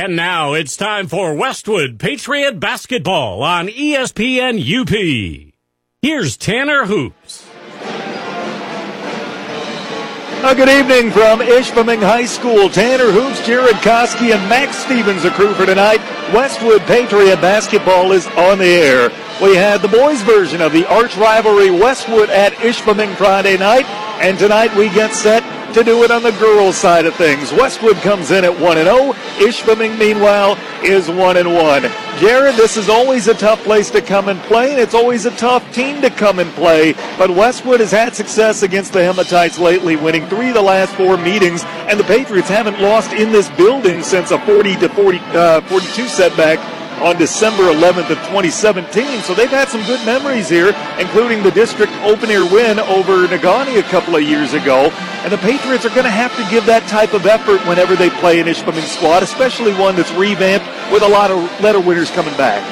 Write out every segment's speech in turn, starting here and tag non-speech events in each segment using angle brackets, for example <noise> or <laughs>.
And now it's time for Westwood Patriot Basketball on ESPN UP. Here's Tanner Hoops. Uh, good evening from Ishpeming High School. Tanner Hoops, Jared Koski, and Max Stevens are crew for tonight. Westwood Patriot basketball is on the air. We had the boys' version of the arch rivalry Westwood at Ishpeming Friday night, and tonight we get set to do it on the girls' side of things. Westwood comes in at 1 0. Ishpeming, meanwhile, is 1 1. Jared, this is always a tough place to come and play, and it's always a tough team to come and play. But Westwood has had success against the Hematites lately, winning three of the last four meetings, and the Patriots haven't lost in this building since a 40 to 40, uh, 42 setback on December 11th of 2017. So they've had some good memories here, including the district open air win over Negaunee a couple of years ago. And the Patriots are going to have to give that type of effort whenever they play an Ishpeming squad, especially one that's revamped with a lot of letter winners coming back.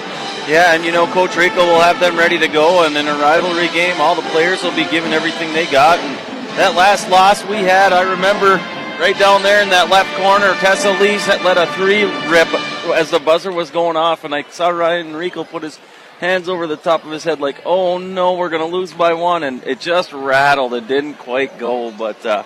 Yeah, and you know, Coach Rico will have them ready to go, and in a rivalry game, all the players will be giving everything they got. And that last loss we had, I remember right down there in that left corner, Tessa Lees had let a three rip as the buzzer was going off, and I saw Ryan Rico put his hands over the top of his head like, oh no, we're going to lose by one, and it just rattled. It didn't quite go, but uh,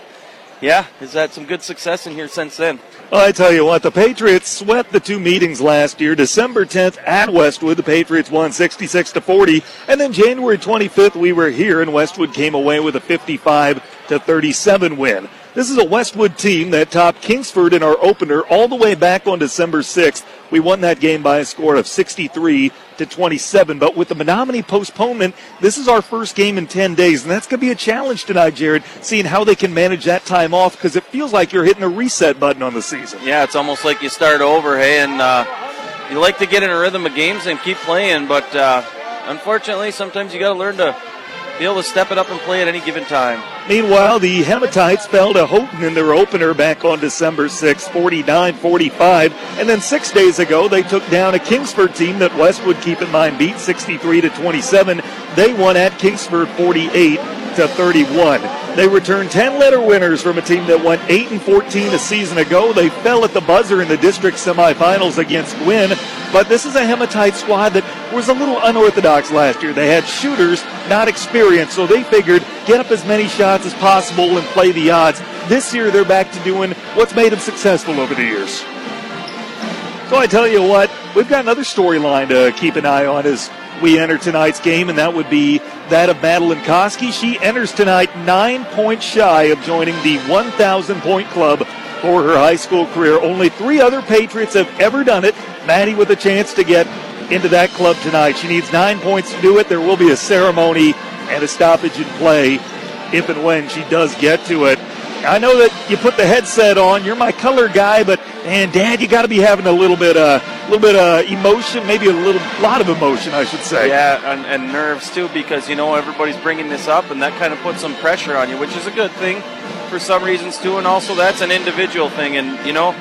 yeah, has had some good success in here since then. Well, I tell you what, the Patriots swept the two meetings last year. December 10th at Westwood, the Patriots won 66 to 40, and then January 25th we were here, and Westwood came away with a 55 to 37 win. This is a Westwood team that topped Kingsford in our opener all the way back on December 6th. We won that game by a score of 63 to 27. But with the Menominee postponement, this is our first game in 10 days, and that's going to be a challenge tonight, Jared, seeing how they can manage that time off because it feels like you're hitting a reset button on the season. Yeah, it's almost like you start over, hey, and uh, you like to get in a rhythm of games and keep playing, but uh, unfortunately, sometimes you got to learn to be able to step it up and play at any given time. Meanwhile, the Hematites fell to Houghton in their opener back on December 6, 49 45. And then six days ago, they took down a Kingsford team that Westwood, keep in mind, beat 63 to 27. They won at Kingsford 48 to 31. They returned 10 letter winners from a team that went 8 and 14 a season ago. They fell at the buzzer in the district semifinals against Gwinn, but this is a Hematite squad that was a little unorthodox last year. They had shooters, not experience, so they figured get up as many shots as possible and play the odds. This year they're back to doing what's made them successful over the years. So I tell you what, we've got another storyline to keep an eye on as we enter tonight's game, and that would be that of Madeline Koski. She enters tonight nine points shy of joining the 1,000 point club for her high school career. Only three other Patriots have ever done it. Maddie with a chance to get into that club tonight. She needs nine points to do it. There will be a ceremony and a stoppage in play if and when she does get to it. I know that you put the headset on. You're my color guy, but man, Dad, you got to be having a little bit, a uh, little bit of uh, emotion, maybe a little lot of emotion, I should say. Yeah, and, and nerves too, because you know everybody's bringing this up, and that kind of puts some pressure on you, which is a good thing for some reasons too. And also, that's an individual thing, and you know,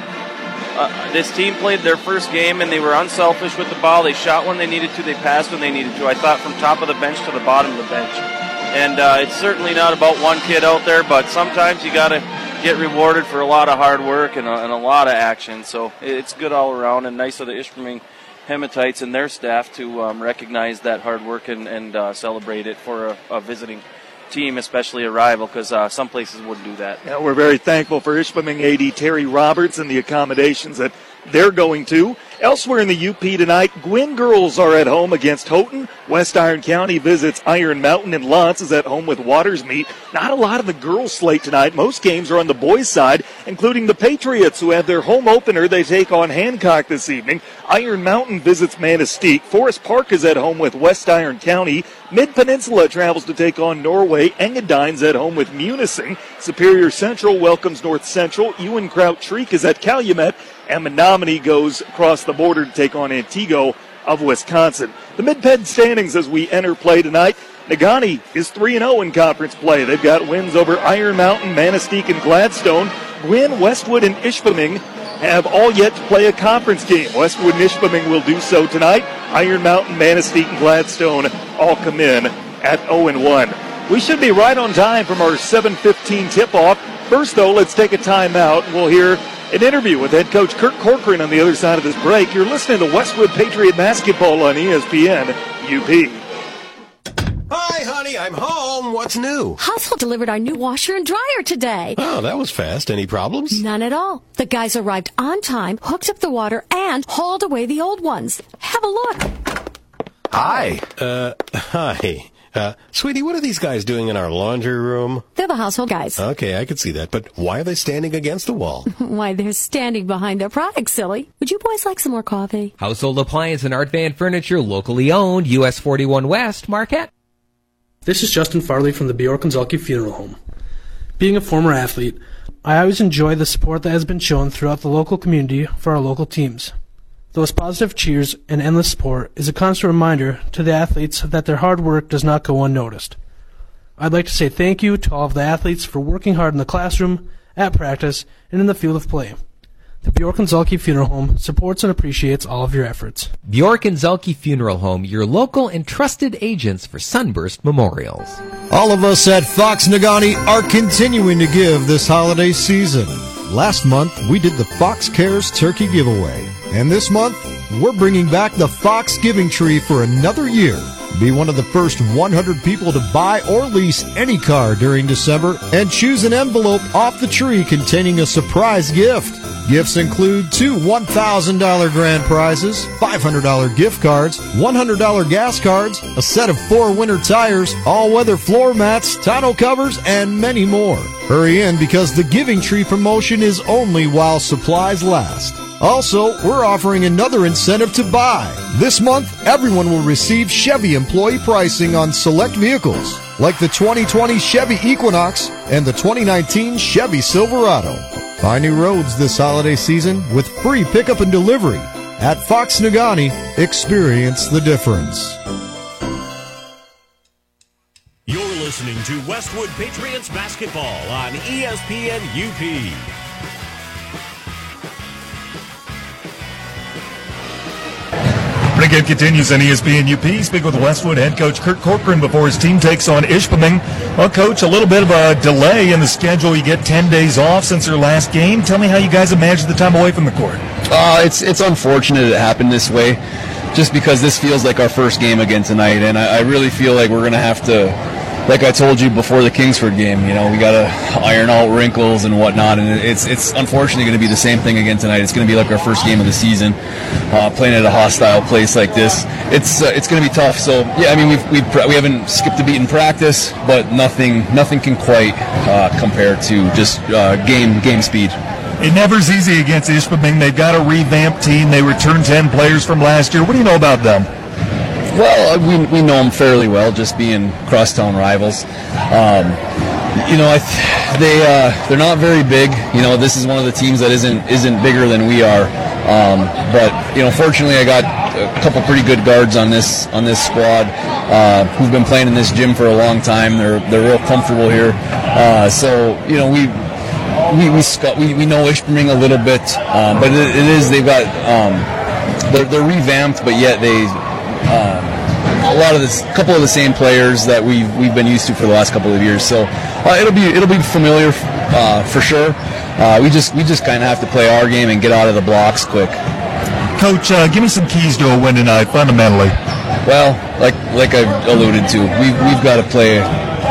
uh, this team played their first game, and they were unselfish with the ball. They shot when they needed to, they passed when they needed to. I thought from top of the bench to the bottom of the bench. And uh, it's certainly not about one kid out there, but sometimes you got to get rewarded for a lot of hard work and a, and a, lot of action. So it's good all around, and nice of the Ishpeming Hematites and their staff to um, recognize that hard work and, and uh, celebrate it for a, a, visiting team, especially a rival, because uh, some places wouldn't do that. Yeah, we're very thankful for Ishpeming AD Terry Roberts and the accommodations that they're going to. Elsewhere in the UP tonight, Gwinn girls are at home against Houghton. West Iron County visits Iron Mountain, and L'Anse is at home with Watersmeet. Not a lot of the girls' slate tonight. Most games are on the boys' side, including the Patriots, who have their home opener. They take on Hancock this evening. Iron Mountain visits Manistique. Forest Park is at home with West Iron County. Mid Peninsula travels to take on Norway. Engadine's at home with Munising. Superior Central welcomes North Central. Ewen-Trout Creek is at Calumet and Menominee goes across the border to take on Antigo of Wisconsin. The mid-ped standings as we enter play tonight. Negaunee is 3-0 in conference play. They've got wins over Iron Mountain, Manistique, and Gladstone. Gwinn, Westwood, and Ishpeming have all yet to play a conference game. Westwood and Ishpeming will do so tonight. Iron Mountain, Manistique, and Gladstone all come in at 0-1. We should be right on time from our 7:15 tip-off. First, though, let's take a timeout. We'll hear An interview with head coach Kurt Corcoran on the other side of this break. You're listening to Westwood Patriot Basketball on ESPN UP. Hi, honey, I'm home. What's new? Household delivered our new washer and dryer today. <gasps> Oh, that was fast. Any problems? None at all. The guys arrived on time, hooked up the water, and hauled away the old ones. Have a look. Hi. Uh, <laughs> hi. Uh, sweetie, what are these guys doing in our laundry room? They're the household guys. Okay, I could see that, but why are they standing against the wall? <laughs> Why, they're standing behind their products, silly. Would you boys like some more coffee? Household appliance and art van furniture locally owned, US 41 West, Marquette. This is Justin Farley from the Bjork and Zhulkie Funeral Home. Being a former athlete, I always enjoy the support that has been shown throughout the local community for our local teams. Those positive cheers and endless support is a constant reminder to the athletes that their hard work does not go unnoticed. I'd like to say thank you to all of the athletes for working hard in the classroom, at practice, and in the field of play. The Bjork and Zhulkie Funeral Home supports and appreciates all of your efforts. Bjork and Zhulkie Funeral Home, your local and trusted agents for Sunburst Memorials. All of us at Fox Negaunee are continuing to give this holiday season. Last month, we did the Fox Cares Turkey Giveaway. And this month, we're bringing back the Fox Giving Tree for another year. Be one of the first 100 people to buy or lease any car during December and choose an envelope off the tree containing a surprise gift. Gifts include two $1,000 grand prizes, $500 gift cards, $100 gas cards, a set of four winter tires, all-weather floor mats, tonneau covers, and many more. Hurry in because the Giving Tree promotion is only while supplies last. Also, we're offering another incentive to buy. This month, everyone will receive Chevy employee pricing on select vehicles, like the 2020 Chevy Equinox and the 2019 Chevy Silverado. Find new roads this holiday season with free pickup and delivery. At Fox Negaunee, experience the difference. You're listening to Westwood Patriots basketball on ESPN UP. Pregame continues on ESPN UP. Speak with Westwood head coach Kurt Corcoran before his team takes on Ishpeming. Well, coach, a little bit of a delay in the schedule. You get 10 days off since your last game. Tell me how you guys have managed the time away from the court. Uh, it's it's unfortunate it happened this way, just because this feels like our first game again tonight, and I, I really feel like we're going to have to like I told you before the Kingsford game, you know, we got to iron out wrinkles and whatnot, and it's it's unfortunately going to be the same thing again tonight. It's going to be like our first game of the season, uh, playing at a hostile place like this. It's uh, it's going to be tough. So yeah, I mean we've, we've we haven't skipped a beat in practice, but nothing nothing can quite uh, compare to just uh, game game speed. It never's easy against Ishpeming. They've got a revamped team. They returned 10 players from last year. What do you know about them? Well, uh, we, we know them fairly well, just being crosstown rivals. Um, you know, th- they uh, they're not very big. You know, this is one of the teams that isn't isn't bigger than we are. Um, but you know, fortunately, I got a couple pretty good guards on this on this squad uh, who've been playing in this gym for a long time. They're they're real comfortable here. Uh, so you know, we we we, sc- we, we know Ishpeming a little bit, um, but it, it is they've got um, they're, they're revamped, but yet they um, a lot of this, couple of the same players that we've we've been used to for the last couple of years. So uh, it'll be it'll be familiar uh, for sure. Uh, we just we just kind of have to play our game and get out of the blocks quick. Coach, uh, give me some keys to a win tonight, fundamentally. Well, like like I alluded to, we we've got to play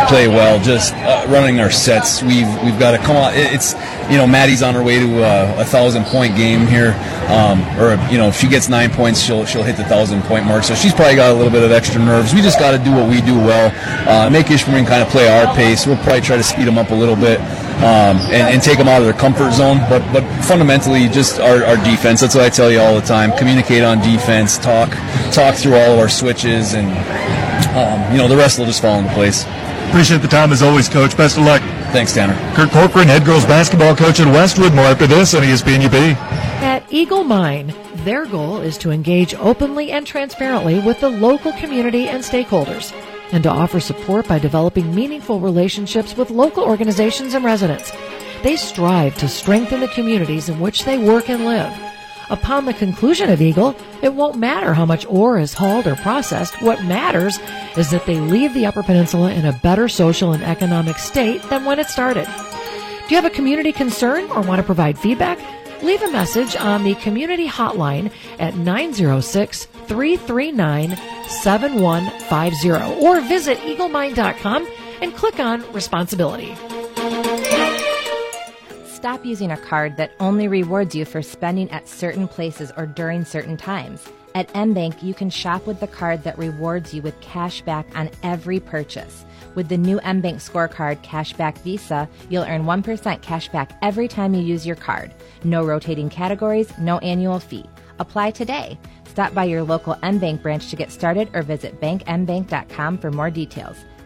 play well. Just uh, running our sets, we've we've got to come on. It's you know Maddie's on her way to a, a thousand point game here, um, or you know if she gets nine points, she'll she'll hit the thousand point mark. So she's probably got a little bit of extra nerves. We just got to do what we do well, uh, make Ishpeming kind of play our pace. We'll probably try to speed them up a little bit. Um, and, and, take them out of their comfort zone, but but fundamentally, just our, our defense. That's what I tell you all the time. Communicate on defense. Talk talk through all of our switches, and um, you know the rest will just fall into place. Appreciate the time as always, Coach. Best of luck. Thanks, Tanner. Kurt Corcoran, head girls basketball coach at Westwood. More after this on ESPN UP. At Eagle Mine, their goal is to engage openly and transparently with the local community and stakeholders, and to offer support by developing meaningful relationships with local organizations and residents. They strive to strengthen the communities in which they work and live. Upon the conclusion of Eagle, it won't matter how much ore is hauled or processed. What matters is that they leave the Upper Peninsula in a better social and economic state than when it started. Do you have a community concern or want to provide feedback? Leave a message on the community hotline at 906 339 7150 or visit eaglemine.com and click on responsibility. Stop using a card that only rewards you for spending at certain places or during certain times. At MBank, you can shop with the card that rewards you with cash back on every purchase. With the new MBank scorecard Cashback Visa, you'll earn 1% cash back every time you use your card. No rotating categories, no annual fee. Apply today. Stop by your local MBank branch to get started or visit bankmbank.com for more details.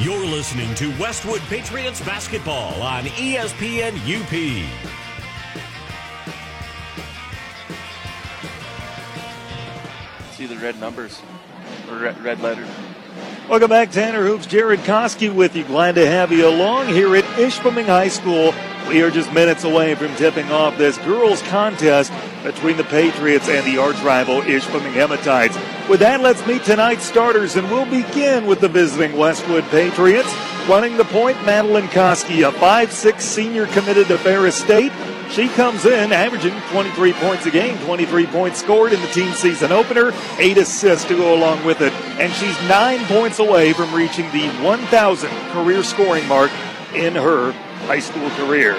You're listening to Westwood Patriots basketball on ESPN UP. See the red numbers or red, red letters. Welcome back, Tanner Hoops. Jared Koski with you. Glad to have you along here at Ishpeming High School. We are just minutes away from tipping off this girls' contest between the Patriots and the arch rival Ishpeming Hematites. With that, let's meet tonight's starters, and we'll begin with the visiting Westwood Patriots. Running the point, Madeline Koski, a 5'6 senior committed to Ferris State. She comes in averaging 23 points a game, 23 points scored in the team season opener, eight assists to go along with it. And she's nine points away from reaching the 1,000 career scoring mark in her high school career.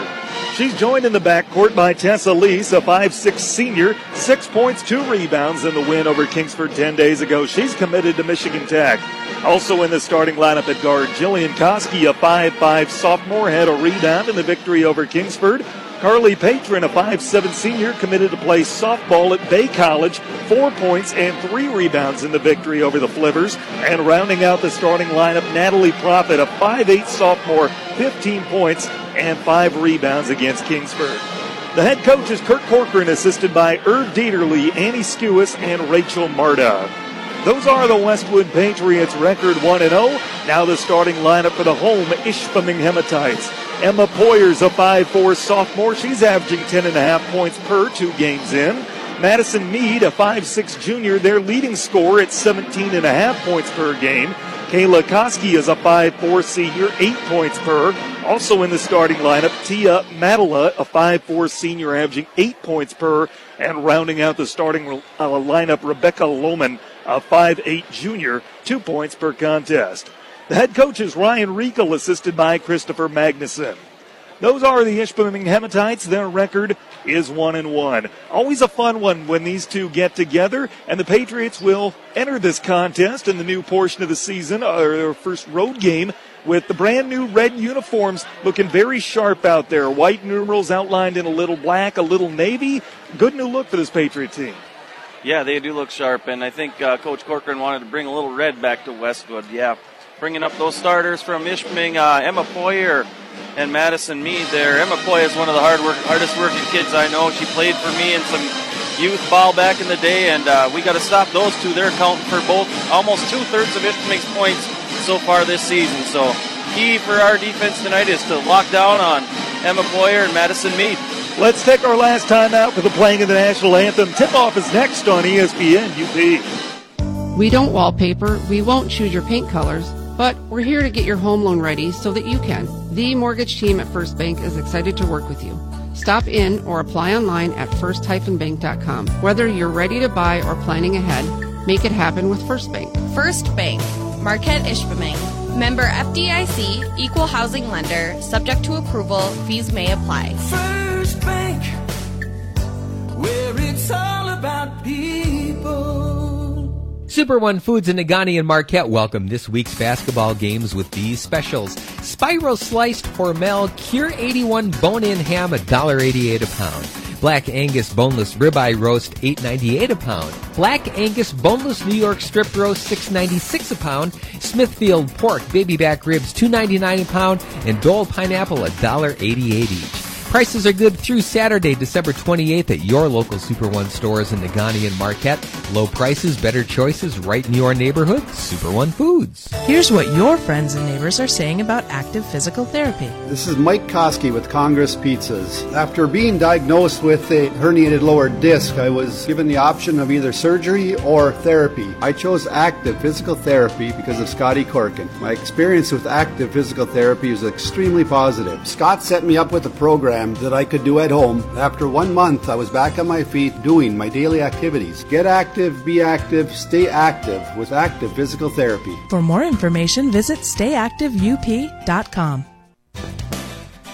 She's joined in the backcourt by Tessa Lees, a 5'6 senior, six points, two rebounds in the win over Kingsford 10 days ago. She's committed to Michigan Tech. Also in the starting lineup at guard, Jillian Koski, a 5'5 sophomore, had a rebound in the victory over Kingsford. Carly Patron, a 5'7 senior, committed to play softball at Bay College, four points and three rebounds in the victory over the Flivvers. And rounding out the starting lineup, Natalie Profit, a 5'8 sophomore, 15 points and five rebounds against Kingsford. The head coach is Kurt Corcoran, assisted by Irv Dieterle, Annie Skewis, and Rachel Marta. Those are the Westwood Patriots record 1 0. Now the starting lineup for the home Ishpeming Hematites. Emma Poyer's a 5'4 sophomore. She's averaging 10.5 points per two games in. Madison Mead, a 5'6 junior, their leading scorer at 17.5 points per game. Kayla Koski is a 5'4 senior, 8 points per. Also in the starting lineup, Tia Madela, a 5'4 senior, averaging 8 points per. And rounding out the starting uh, lineup, Rebecca Lohman, a 5'8 junior, 2 points per contest. The head coach is Ryan Riekel, assisted by Christopher Magnuson. Those are the Ishpeming Hematites. Their record is one and one. Always a fun one when these two get together, and the Patriots will enter this contest in the new portion of the season, uh, their first road game, with the brand new red uniforms looking very sharp out there. White numerals outlined in a little black, a little navy. Good new look for this Patriot team. Yeah, they do look sharp, and I think uh, Coach Corcoran wanted to bring a little red back to Westwood. Yeah, bringing up those starters from Ishpeming, uh, Emma Poyer and Madison Mead there. Emma Poy is one of the hard work, hardest working kids I know. She played for me in some youth ball back in the day, and uh, we got to stop those two. They're accounting for both almost two thirds of Ishpeming's points so far this season. So key for our defense tonight is to lock down on Emma Poyer and Madison Mead. Let's take our last time out for the playing of the national anthem. Tip off is next on ESPN UP. We don't wallpaper, we won't choose your paint colors, but we're here to get your home loan ready so that you can. The mortgage team at First Bank is excited to work with you. Stop in or apply online at first-bank.com. Whether you're ready to buy or planning ahead, make it happen with First Bank. First Bank, Marquette Ishpeming. Member FDIC, equal housing lender, subject to approval, fees may apply. First Bank, where it's all about people. Super One Foods in Negaunee and Marquette welcome this week's basketball games with these specials. Spyro Sliced Hormel Cure 81 Bone-In Ham, $1.88 a pound. Black Angus Boneless Ribeye Roast, $8.98 a pound. Black Angus Boneless New York Strip Roast, $6.96 a pound. Smithfield Pork Baby Back Ribs, $2.99 a pound. And Dole Pineapple, $1.88 each. Prices are good through Saturday, December 28th at your local Super One stores in Negaunee and Marquette. Low prices, better choices right in your neighborhood. Super One Foods. Here's what your friends and neighbors are saying about active physical therapy. This is Mike Koski with Congress Pizzas. After being diagnosed with a herniated lower disc, I was given the option of either surgery or therapy. I chose active physical therapy because of Scotty Corkin. My experience with active physical therapy was extremely positive. Scott set me up with a program that I could do at home. After one month, I was back on my feet doing my daily activities. Get active, be active, stay active with active physical therapy. For more information, visit stayactiveup.com.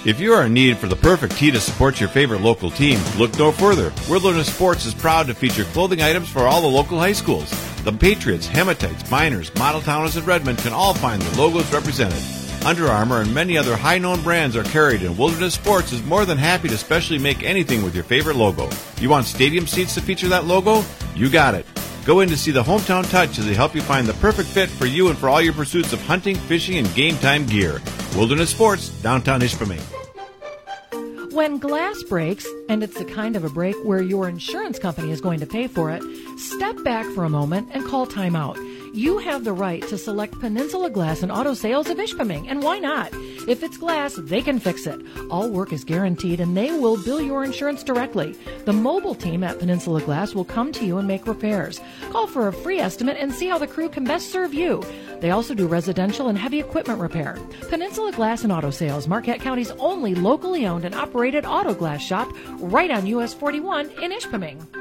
If you are in need for the perfect tee to support your favorite local team, look no further. Wilderness Sports is proud to feature clothing items for all the local high schools. The Patriots, Hematites, Miners, Model Towners, and Redmen can all find their logos represented. Under Armour and many other high known brands are carried, and Wilderness Sports is more than happy to specially make anything with your favorite logo. You want stadium seats to feature that logo? You got it. Go in to see the Hometown Touch as they help you find the perfect fit for you and for all your pursuits of hunting, fishing, and game time gear. Wilderness Sports, downtown Ishpeming. When glass breaks, and it's the kind of a break where your insurance company is going to pay for it, step back for a moment and call timeout. You have the right to select Peninsula Glass and Auto Sales of Ishpeming, and why not? If it's glass, they can fix it. All work is guaranteed and they will bill your insurance directly. The mobile team at Peninsula Glass will come to you and make repairs. Call for a free estimate and see how the crew can best serve you. They also do residential and heavy equipment repair. Peninsula Glass and Auto Sales, Marquette County's only locally owned and operated auto glass shop, right on US 41 in Ishpeming.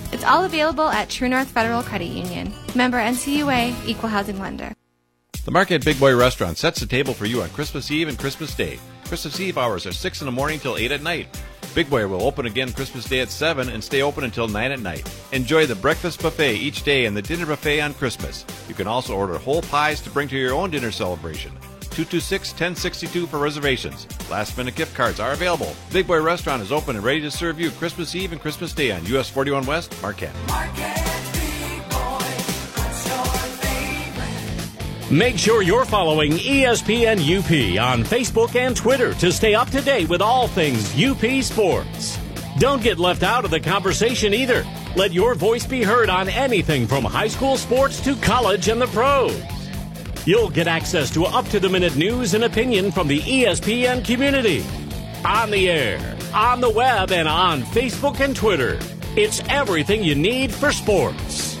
It's all available at True North Federal Credit Union. Member NCUA, Equal Housing Lender. The Marquette Big Boy Restaurant sets the table for you on Christmas Eve and Christmas Day. Christmas Eve hours are 6 in the morning till 8 at night. Big Boy will open again Christmas Day at 7 and stay open until 9 at night. Enjoy the breakfast buffet each day and the dinner buffet on Christmas. You can also order whole pies to bring to your own dinner celebration. 226 1062 for reservations. Last minute gift cards are available. Big Boy Restaurant is open and ready to serve you Christmas Eve and Christmas Day on US 41 West, Marquette. Make sure you're following ESPN UP on Facebook and Twitter to stay up to date with all things UP sports. Don't get left out of the conversation either. Let your voice be heard on anything from high school sports to college and the pros. You'll get access to up to the minute news and opinion from the ESPN community. On the air, on the web, and on Facebook and Twitter. It's everything you need for sports.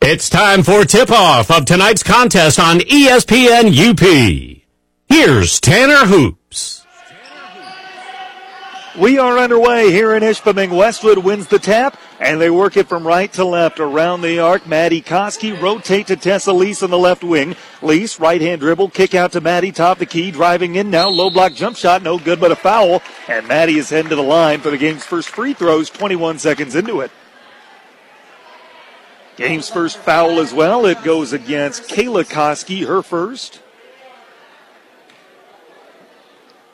It's time for tip off of tonight's contest on ESPN UP. Here's Tanner Hoops. We are underway here in Ishpeming. Westwood wins the tap, and they work it from right to left around the arc. Maddie Koski rotate to Tessa Lease on the left wing. Lease, right hand dribble, kick out to Maddie, top the key, driving in now. Low block jump shot, no good, but a foul. And Maddie is heading to the line for the game's first free throws, 21 seconds into it. Game's first foul as well. It goes against Kayla Koski, her first.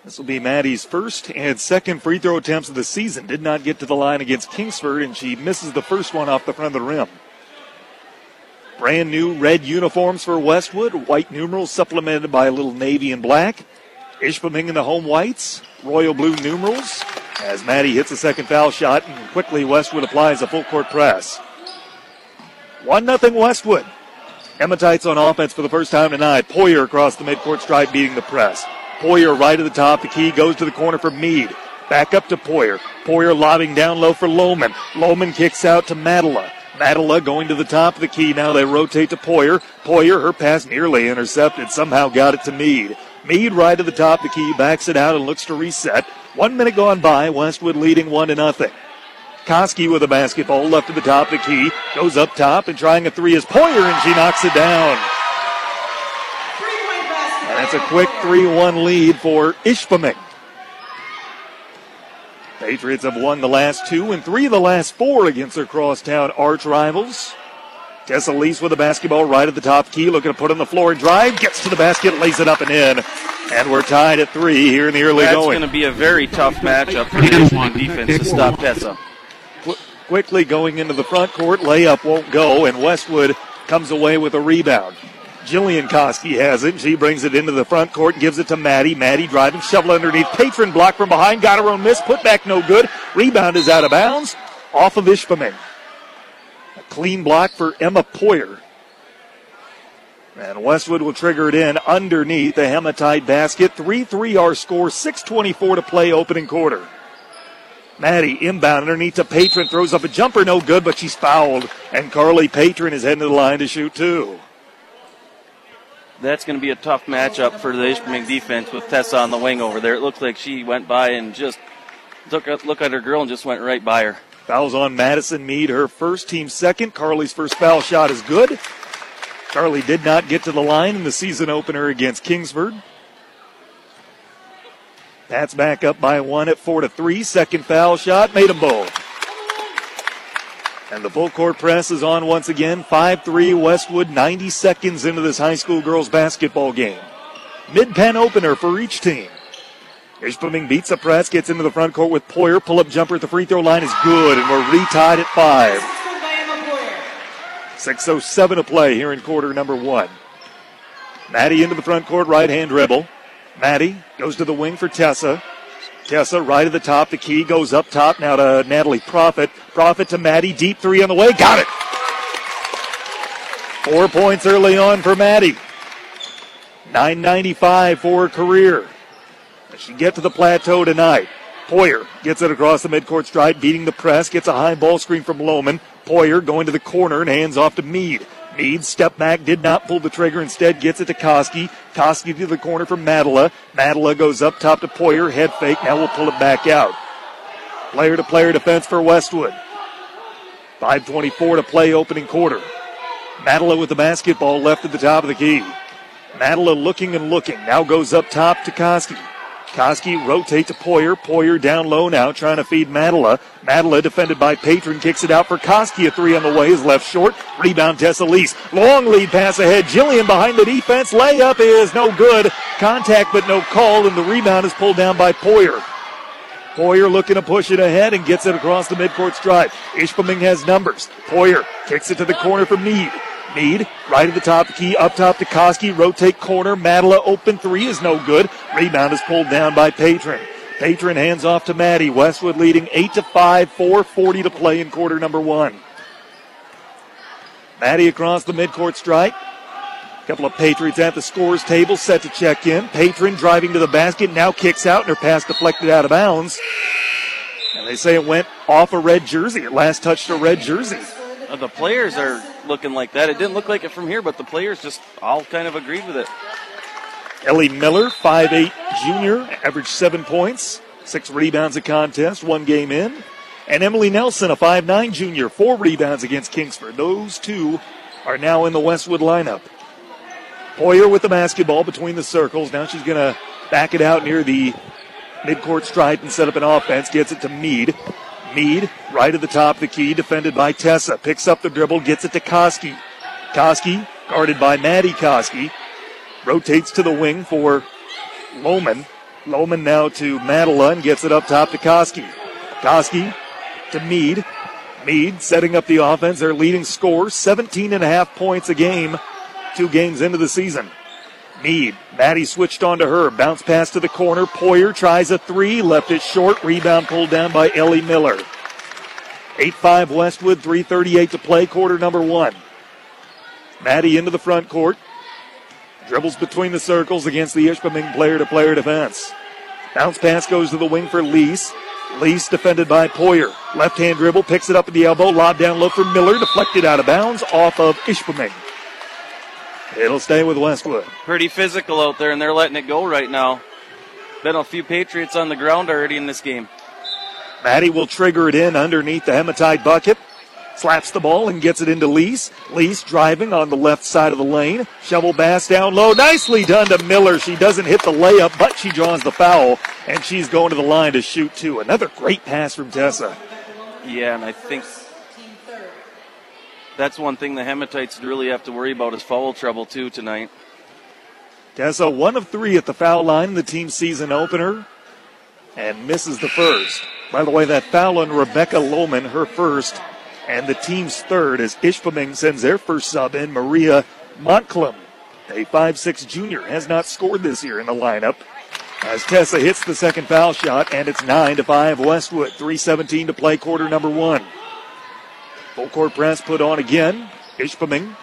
This will be Maddie's first and second free throw attempts of the season. Did not get to the line against Kingsford, and she misses the first one off the front of the rim. Brand new red uniforms for Westwood, white numerals supplemented by a little navy and black. Ishpeming in the home whites, royal blue numerals. As Maddie hits a second foul shot, and quickly Westwood applies a full court press. 1 0 Westwood. Hematites on offense for the first time tonight. Poyer across the midcourt stripe beating the press. Poyer right at the top. The key goes to the corner for Mead. Back up to Poyer. Poyer lobbing down low for Lohman. Lohman kicks out to Madela. Madela going to the top of the key. Now they rotate to Poyer. Poyer, her pass nearly intercepted. Somehow got it to Mead. Mead right at the top of the key. Backs it out and looks to reset. One minute gone by. Westwood leading one to nothing. Koski with a basketball left at the top of the key. Goes up top and trying a three is Poyer and she knocks it down. And that's a quick 3 1 lead for Ishpeming. Patriots have won the last two and three of the last four against their crosstown arch rivals. Tessa Lease with the basketball right at the top key, looking to put on the floor and drive. Gets to the basket, lays it up and in. And we're tied at three here in the early That's going. That's going to be a very tough matchup for the Ishpeming defense to stop Tessa. Qu- quickly going into the front court, layup won't go, and Westwood comes away with a rebound. Jillian Koski has it. She brings it into the front court and gives it to Maddie. Maddie driving, shovel underneath. Patron block from behind, got her own miss. Put back no good. Rebound is out of bounds off of Ishpeming. A clean block for Emma Poyer. And Westwood will trigger it in underneath the Hematite basket. 3 3 our score, 6.24 to play opening quarter. Maddie inbound underneath to Patron, throws up a jumper, no good, but she's fouled. And Carly Patron is heading to the line to shoot two. That's going to be a tough matchup for the Ishpeming defense with Tessa on the wing over there. It looks like she went by and just took a look at her girl and just went right by her. Fouls on Madison Mead, her first team second. Carly's first foul shot is good. Carly did not get to the line in the season opener against Kingsford. That's back up by one at four to three. Second foul shot, made them both. And the full court press is on once again. 5 3 Westwood, 90 seconds into this high school girls basketball game. Mid pen opener for each team. Ishpeming beats the press, gets into the front court with Poyer. Pull up jumper at the free throw line is good, and we're retied at five. 6.07 to play here in quarter number one. Maddie into the front court, right hand dribble. Maddie goes to the wing for Tessa. Tessa right at the top. The key goes up top now to Natalie Profit. Profit to Maddie. Deep three on the way. Got it. Four points early on for Maddie. 995 for her career. Does she get to the plateau tonight? Poyer gets it across the midcourt stride, beating the press, gets a high ball screen from Lohman. Poyer going to the corner and hands off to Mead. Mead step back, did not pull the trigger, instead gets it to Koski. Koski to the corner for Madela. Madela goes up top to Poyer, head fake, now we'll pull it back out. Player to player defense for Westwood. 5.24 to play opening quarter. Madela with the basketball left at the top of the key. Madela looking and looking, now goes up top to Koski. Koski rotate to Poyer. Poyer down low now, trying to feed Madela. Madela defended by Patron, kicks it out for Koski. A three on the way is left short. Rebound Tessa Lease. Long lead pass ahead. Jillian behind the defense. Layup is no good. Contact but no call, and the rebound is pulled down by Poyer. Poyer looking to push it ahead and gets it across the midcourt stride. Ishpeming has numbers. Poyer kicks it to the corner for Mead. Mead, right at the top the key, up top to Koski, rotate corner. Madela open three is no good. Rebound is pulled down by Patron. Patron hands off to Maddie. Westwood leading 8 to 5, 440 to play in quarter number one. Maddie across the midcourt stripe. A couple of Patriots at the scores table set to check in. Patron driving to the basket, now kicks out, and her pass deflected out of bounds. And they say it went off a red jersey. It last touched a red jersey. Uh, the players are looking like that. It didn't look like it from here, but the players just all kind of agreed with it. Ellie Miller, 5'8 junior, averaged seven points, six rebounds a contest, one game in. And Emily Nelson, a 5'9 junior, four rebounds against Kingsford. Those two are now in the Westwood lineup. Poyer with the basketball between the circles. Now she's going to back it out near the midcourt stripe and set up an offense. Gets it to Mead. Mead, right at the top of the key, defended by Tessa. Picks up the dribble, gets it to Koski. Koski, guarded by Maddie Koski. Rotates to the wing for Lohman. Lohman now to Madela and gets it up top to Koski. Koski to Mead. Mead setting up the offense. Their leading scorer, 17 and a half points a game, two games into the season. Mead. Maddie switched on to her. Bounce pass to the corner. Poyer tries a three. Left it short. Rebound pulled down by Ellie Miller. 8-5 Westwood. 338 to play. Quarter number one. Maddie into the front court. Dribbles between the circles against the Ishpeming player to player defense. Bounce pass goes to the wing for Lease. Lease defended by Poyer. Left hand dribble. Picks it up at the elbow. Lob down low for Miller. Deflected out of bounds off of Ishpeming. It'll stay with Westwood. Pretty physical out there, and they're letting it go right now. Been a few Patriots on the ground already in this game. Maddie will trigger it in underneath the Hematite bucket. Slaps the ball and gets it into Lease. Lease driving on the left side of the lane. Shovel Bass down low. Nicely done to Miller. She doesn't hit the layup, but she draws the foul, and she's going to the line to shoot two. Another great pass from Tessa. Yeah, and I think that's one thing the Hematites really have to worry about is foul trouble too tonight. Tessa one of three at the foul line in the team season opener, and misses the first. By the way, that foul on Rebecca Lohman, her first, and the team's third as Ishpeming sends their first sub in, Maria Montclum. A 5'6 junior has not scored this year in the lineup. As Tessa hits the second foul shot, and it's 9 to 5 Westwood. 3.17 to play, quarter number one. Full court press put on again. Ishpeming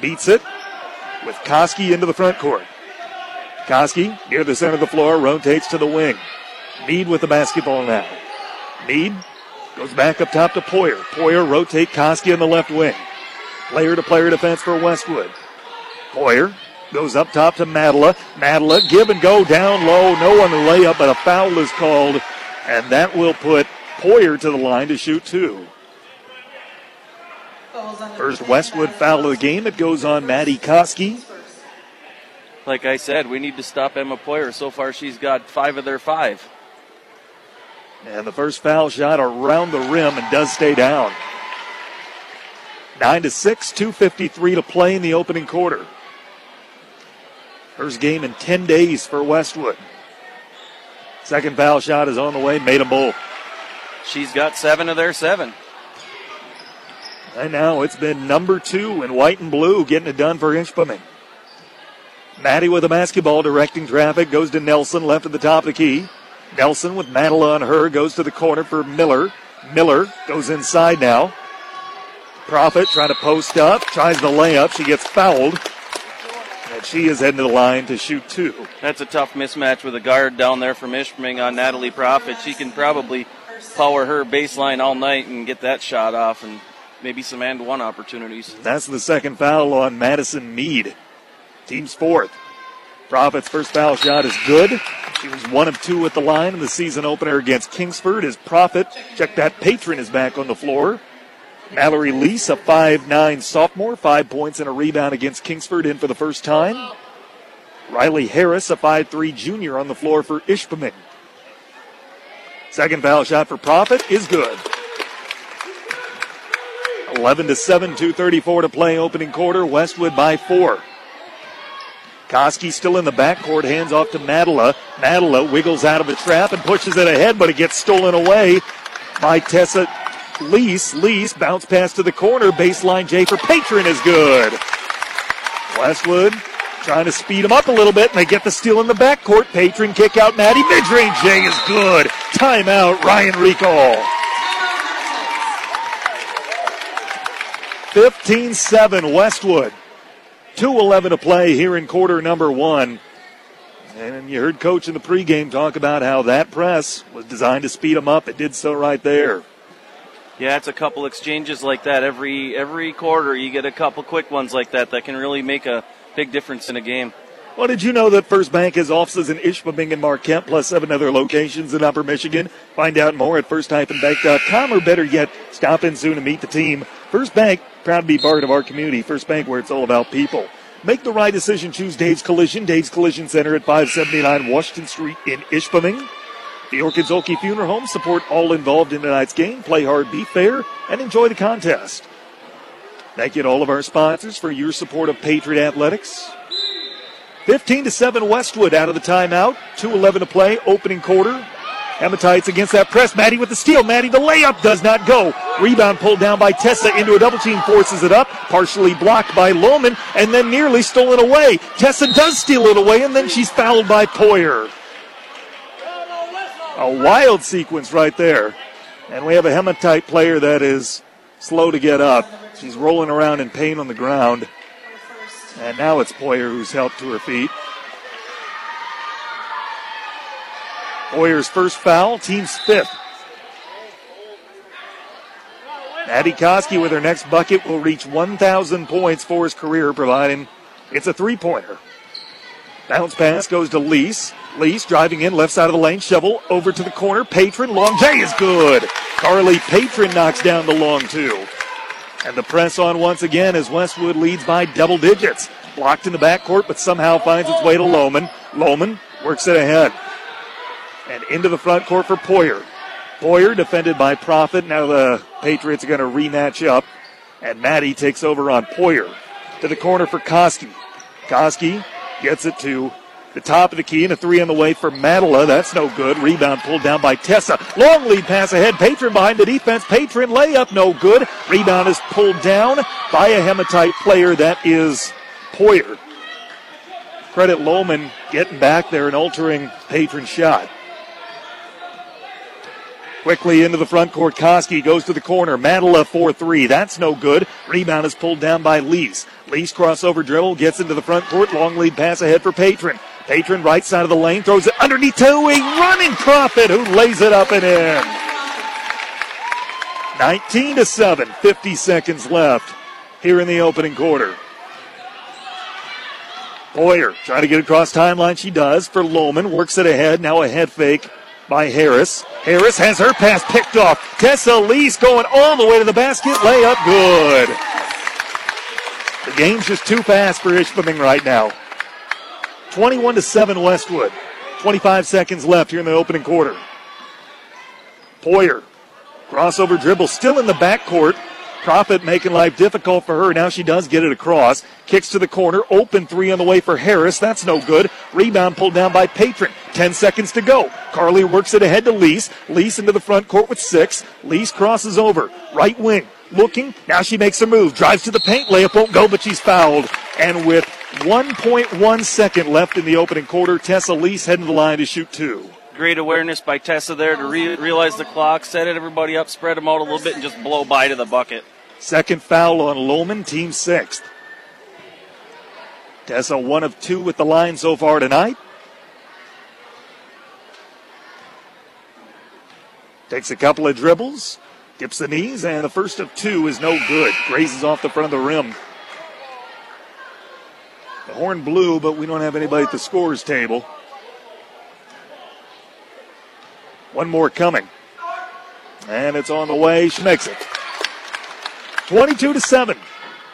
beats it with Koski into the front court. Koski near the center of the floor, rotates to the wing. Mead with the basketball now. Mead Goes back up top to Poyer. Poyer rotate Koski in the left wing. Player to player defense for Westwood. Poyer goes up top to Madela. Madela give and go down low. No one to lay up, but a foul is called, and that will put Poyer to the line to shoot two. First Westwood foul of the game. It goes on Maddie Koski. Like I said, we need to stop Emma Poyer. So far, she's got five of their five. And the first foul shot around the rim and does stay down. 9 to 6, 253 to play in the opening quarter. First game in 10 days for Westwood. Second foul shot is on the way, made them both. She's got seven of their seven. And now it's been number two in white and blue getting it done for Ishpeming. Maddie with the basketball directing traffic goes to Nelson left at the top of the key. Nelson with Madela on her goes to the corner for Miller. Miller goes inside now. Profit trying to post up, tries the layup. She gets fouled. And she is heading to the line to shoot two. That's a tough mismatch with a guard down there from Ishpeming on Natalie Profit. She can probably power her baseline all night and get that shot off and maybe some and one opportunities. That's the second foul on Madison Mead. Team's fourth. Profit's first foul shot is good. She was one of two at the line in the season opener against Kingsford. As Profit, check that patron is back on the floor. Mallory Lease, a 5'9 sophomore, five points and a rebound against Kingsford in for the first time. Riley Harris, a 5'3 junior on the floor for Ishpeming. Second foul shot for Profit is good. 11 to 7, 234 to play opening quarter. Westwood by four. Koski still in the backcourt, hands off to Madela. Madela wiggles out of the trap and pushes it ahead, but it gets stolen away by Tessa Lease. Lease bounce pass to the corner. Baseline J for Patron is good. Westwood trying to speed him up a little bit, and they get the steal in the backcourt. Patron kick out Maddie. Mid range J is good. Timeout, Ryan Recall. 15 7 Westwood. 2.11 to play here in quarter number one. And you heard Coach in the pregame talk about how that press was designed to speed them up. It did so right there. Yeah, it's a couple exchanges like that every every quarter. You get a couple quick ones like that that can really make a big difference in a game. Well, did you know that First Bank has offices in Ishpeming and Marquette, plus seven other locations in Upper Michigan? Find out more at first-bank.com, or better yet, stop in soon to meet the team. First Bank, proud to be part of our community. First Bank, where it's all about people. Make the right decision. Choose Dave's Collision. Dave's Collision Center at 579 Washington Street in Ishpeming. The Orchids Zolke Funeral Home support all involved in tonight's game. Play hard, be fair, and enjoy the contest. Thank you to all of our sponsors for your support of Patriot Athletics. 15 to 7 Westwood out of the timeout. 2.11 to play, opening quarter. Hematites against that press. Maddie with the steal. Maddie, the layup does not go. Rebound pulled down by Tessa into a double team, forces it up. Partially blocked by Lohman, and then nearly stolen away. Tessa does steal it away, and then she's fouled by Poyer. A wild sequence right there. And we have a hematite player that is slow to get up. She's rolling around in pain on the ground. And now it's Poyer who's helped to her feet. Poyer's first foul, team's fifth. Maddie Koski with her next bucket will reach 1,000 points for his career, providing it's a three pointer. Bounce pass goes to Lease. Lease driving in left side of the lane, shovel over to the corner. Patron, long J is good. Carly Patron knocks down the long two. And the press on once again as Westwood leads by double digits. Blocked in the backcourt, but somehow finds its way to Lohman. Lohman works it ahead. And into the front court for Poyer. Poyer defended by Profit. Now the Patriots are going to rematch up. And Maddie takes over on Poyer. To the corner for Koski. Koski gets it to the top of the key and a three on the way for Madela. That's no good. Rebound pulled down by Tessa. Long lead pass ahead. Patron behind the defense. Patron layup no good. Rebound is pulled down by a Hematite player. That is Poyer. Credit Lohman getting back there and altering Patron shot. Quickly into the front court. Koski goes to the corner. Madela 4 3. That's no good. Rebound is pulled down by Lees. Lees crossover dribble gets into the front court. Long lead pass ahead for Patron. Patron right side of the lane throws it underneath to a running Profit who lays it up and in. 19 to 7. 50 seconds left here in the opening quarter. Boyer trying to get across timeline. She does for Lohman. Works it ahead. Now a head fake by Harris. Harris has her pass picked off. Tessa Lees going all the way to the basket. Layup good. The game's just too fast for Ishpeming right now. 21 to 7 Westwood. 25 seconds left here in the opening quarter. Poyer. Crossover dribble still in the backcourt. Profit making life difficult for her. Now she does get it across. Kicks to the corner. Open three on the way for Harris. That's no good. Rebound pulled down by Patron. Ten seconds to go. Carly works it ahead to Lease. Lease into the front court with six. Lease crosses over. Right wing. Looking. Now she makes a move. Drives to the paint. Layup won't go, but she's fouled. And with 1.1 second left in the opening quarter, Tessa Lease heading to the line to shoot two. Great awareness by Tessa there to re- realize the clock, set it everybody up, spread them out a little bit, and just blow by to the bucket. Second foul on Lohman, team sixth. Tessa one of two with the line so far tonight. Takes a couple of dribbles, dips the knees, and the first of two is no good. Grazes off the front of the rim. The horn blew, but we don't have anybody at the scores table. One more coming. And it's on the way. She makes it. 22 to 7.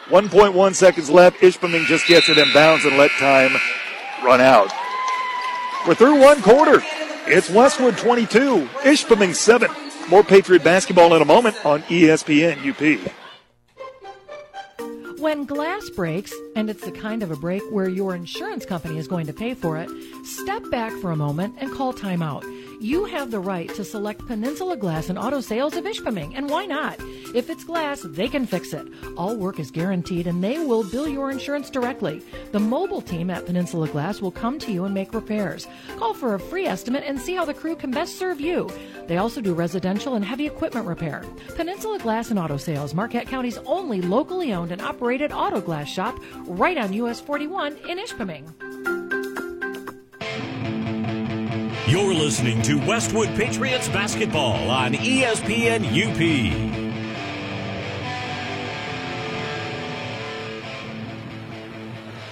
1.1 seconds left. Ishpeming just gets it in bounds and let time run out. We're through one quarter. It's Westwood 22, Ishpeming 7. More Patriot basketball in a moment on ESPN UP. When glass breaks, and it's the kind of a break where your insurance company is going to pay for it, step back for a moment and call timeout. You have the right to select Peninsula Glass and Auto Sales of Ishpeming, and why not? If it's glass, they can fix it. All work is guaranteed and they will bill your insurance directly. The mobile team at Peninsula Glass will come to you and make repairs. Call for a free estimate and see how the crew can best serve you. They also do residential and heavy equipment repair. Peninsula Glass and Auto Sales, Marquette County's only locally owned and operated auto glass shop, right on US 41 in Ishpeming. You're listening to Westwood Patriots basketball on ESPN UP.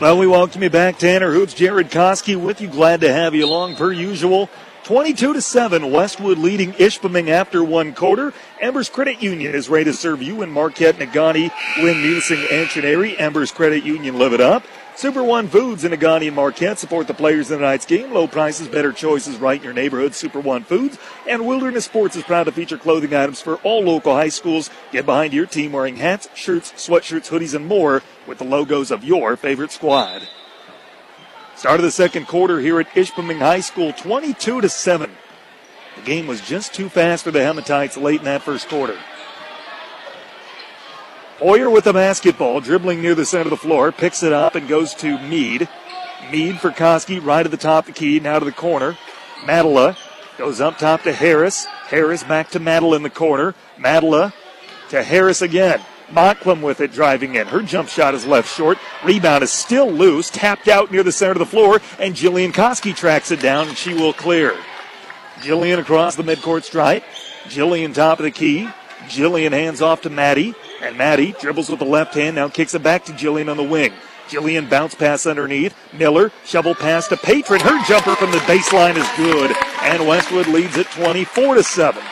Well, we welcome you back, Tanner Hoops. Jared Koski with you. Glad to have you along per usual. 22 to 7, Westwood leading Ishpeming after one quarter. Embers Credit Union is ready to serve you and Marquette, Negaunee, Gwinn, Munising, and Chenary. Embers Credit Union, live it up. Super One Foods in Negaunee and Marquette support the players in tonight's game. Low prices, better choices right in your neighborhood. Super One Foods. And Wilderness Sports is proud to feature clothing items for all local high schools. Get behind your team wearing hats, shirts, sweatshirts, hoodies, and more with the logos of your favorite squad. Start of the second quarter here at Ishpeming High School, 22 to 7. The game was just too fast for the Hematites late in that first quarter. Hoyer with the basketball, dribbling near the center of the floor, picks it up and goes to Mead. Mead for Koski, right at the top of the key, now to the corner. Madela goes up top to Harris. Harris back to Madela in the corner. Madela to Harris again. Mocklam with it driving in. Her jump shot is left short. Rebound is still loose, tapped out near the center of the floor, and Jillian Koski tracks it down, and she will clear. Jillian across the midcourt stripe. Jillian top of the key. Jillian hands off to Maddie, and Maddie dribbles with the left hand, now kicks it back to Jillian on the wing. Jillian bounce pass underneath. Miller shovel pass to Patron. Her jumper from the baseline is good, and Westwood leads it 24 to 7.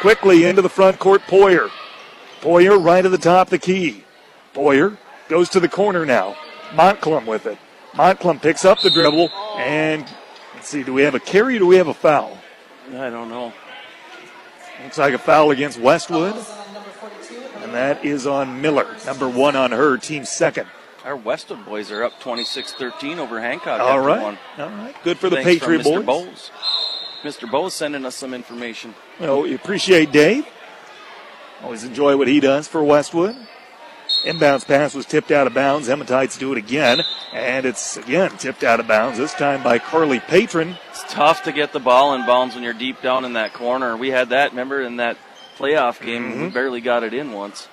Quickly into the front court, Poyer. Poyer right at the top of the key. Poyer goes to the corner now. Montclum with it. Montclum picks up the dribble and let's see, do we have a carry or do we have a foul? I don't know. Looks like a foul against Westwood. And that is on Miller, number one on her, team second. Our Westwood boys are up 26-13 over Hancock. All right. One. All right. Good for the Thanks Patriot Mr. boys. Bowes. Mr. Bowes sending us some information. Well, we appreciate Dave. Always enjoy what he does for Westwood. Inbounds pass was tipped out of bounds. Hematites do it again, and it's again tipped out of bounds. This time by Carly Patron. Tough to get the ball in bounds when you're deep down in that corner. We had that, remember, in that playoff game. Mm-hmm. We barely got it in once.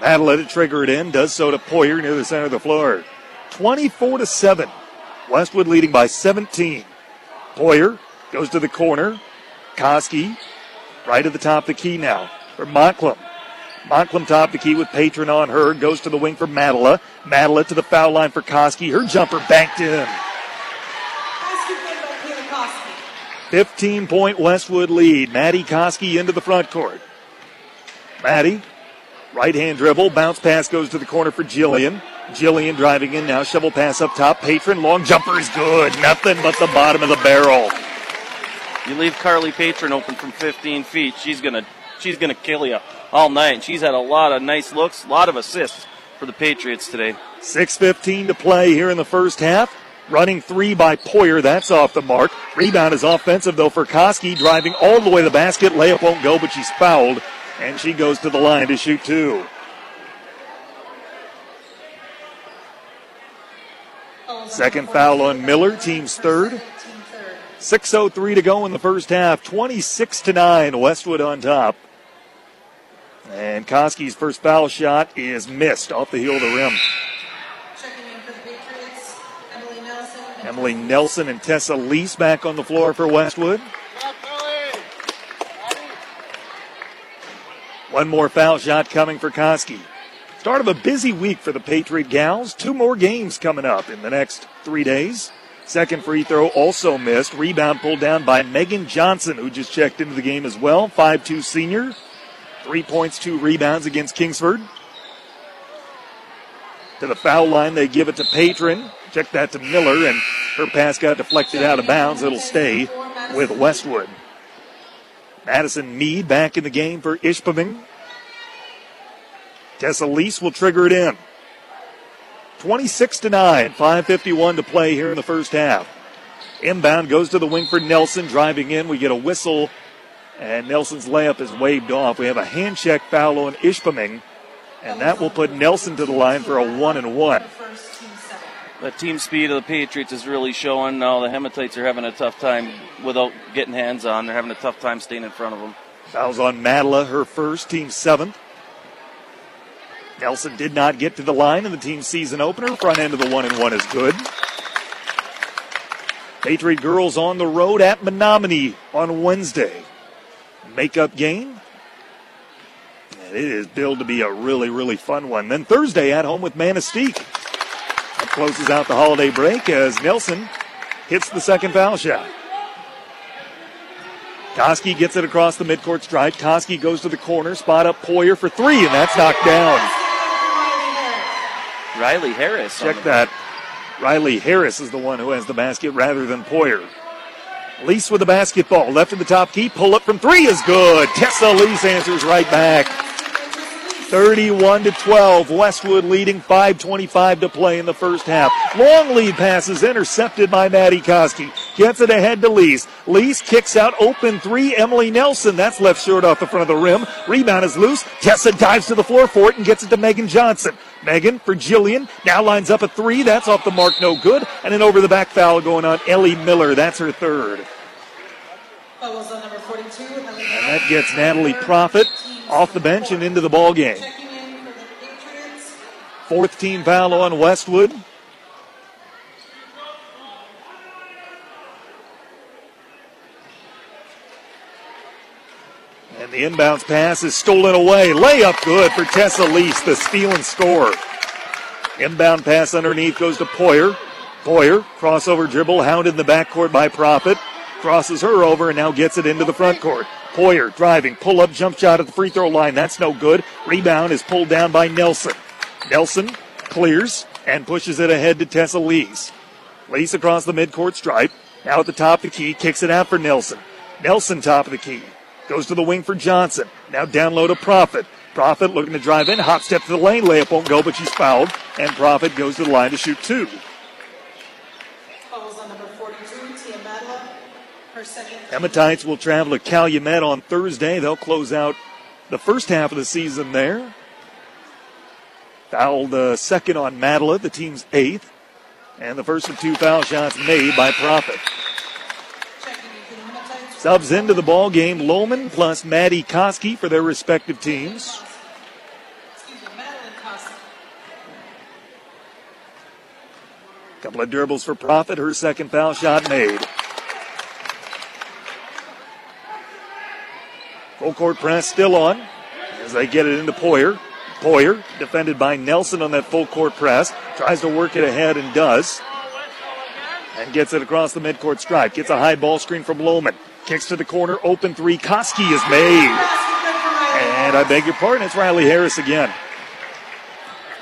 Madeline it trigger it in, does so to Poyer near the center of the floor. 24 to 7. Westwood leading by 17. Poyer goes to the corner. Koski right at the top of the key now for Montclum. Montclum top the key with Patron on her. Goes to the wing for Madela. Madela to the foul line for Koski. Her jumper banked in. 15 point Westwood lead. Maddie Koski into the front court. Maddie Right hand dribble, bounce pass goes to the corner for Jillian. Jillian driving in now, shovel pass up top. Patron, long jumper is good. Nothing but the bottom of the barrel. You leave Carly Patron open from 15 feet, she's gonna she's gonna kill you all night. And She's had a lot of nice looks, a lot of assists for the Patriots today. 6.15 to play here in the first half. Running three by Poyer, that's off the mark. Rebound is offensive though for Koski, driving all the way to the basket. Layup won't go, but she's fouled, and she goes to the line to shoot two. Second foul on Miller, team's third. 6.03 to go in the first half. 26 to 9, Westwood on top. And Koski's first foul shot is missed off the heel of the rim. Emily Nelson and Tessa Lease back on the floor for Westwood. One more foul shot coming for Koski. Start of a busy week for the Patriot Gals. Two more games coming up in the next three days. Second free throw also missed. Rebound pulled down by Megan Johnson, who just checked into the game as well. 5 2 senior. Three points, two rebounds against Kingsford. To the foul line, they give it to Patron. Check that to Miller, and her pass got deflected out of bounds. It'll stay with Westwood. Madison Mead back in the game for Ishpeming. Tessa Lease will trigger it in. 26 to 9, 5.51 to play here in the first half. Inbound goes to the wing for Nelson. Driving in, we get a whistle, and Nelson's layup is waved off. We have a hand check foul on Ishpeming, and that will put Nelson to the line for a one and one. The team speed of the Patriots is really showing. Now the Hematites are having a tough time without getting hands on. They're having a tough time staying in front of them. Fouls on Madela, her first, team seventh. Nelson did not get to the line in the team season opener. Front end of the one and one is good. Patriot girls on the road at Menominee on Wednesday. Makeup game. And it is billed to be a really, really fun one. Then Thursday at home with Manistee. That closes out the holiday break as Nelson hits the second foul shot. Koski gets it across the midcourt stripe. Koski goes to the corner, spot up Poyer for three, and that's knocked down. Riley Harris. Check that. Riley Harris is the one who has the basket rather than Poyer. Lease with the basketball. Left in the top key. Pull up from three is good. Tessa Lease answers right back. 31 to 12. Westwood leading 5.25 to play in the first half. Long lead passes intercepted by Maddie Koski. Gets it ahead to Lease. Lease kicks out open three. Emily Nelson. That's left short off the front of the rim. Rebound is loose. Tessa dives to the floor for it and gets it to Megan Johnson. Megan for Jillian. Now lines up a three. That's off the mark. No good. And an over the back foul going on Ellie Miller. That's her third. And that gets Natalie Profit off the bench and into the ball game. Fourth team foul on Westwood. And the inbounds pass is stolen away. Layup good for Tessa Lease, the steal and score. Inbound pass underneath goes to Poyer. Poyer, crossover dribble, hounded in the backcourt by Profit. Crosses her over and now gets it into the front court. Poyer driving, pull up jump shot at the free throw line. That's no good. Rebound is pulled down by Nelson. Nelson clears and pushes it ahead to Tessa Lees. Lees across the midcourt stripe. Now at the top of the key, kicks it out for Nelson. Nelson top of the key. Goes to the wing for Johnson. Now down low to Profit. Profit looking to drive in, hop step to the lane, layup won't go, but she's fouled, and Profit goes to the line to shoot two. Fouls on number 42, Tia Madla. Her second. Hematites will travel to Calumet on Thursday. They'll close out the first half of the season there. Fouled uh, second on Madela, the team's eighth. And the first of two foul shots made by Profit. Subs into the ball game, Lohman plus Maddie Koski for their respective teams. Couple of dribbles for Profit, her second foul shot made. Full court press still on as they get it into Poyer. Poyer, defended by Nelson on that full court press, tries to work it ahead and does. And gets it across the midcourt stripe. Gets a high ball screen from Lohman. Kicks to the corner, open three. Koski is made. And I beg your pardon, it's Riley Harris again.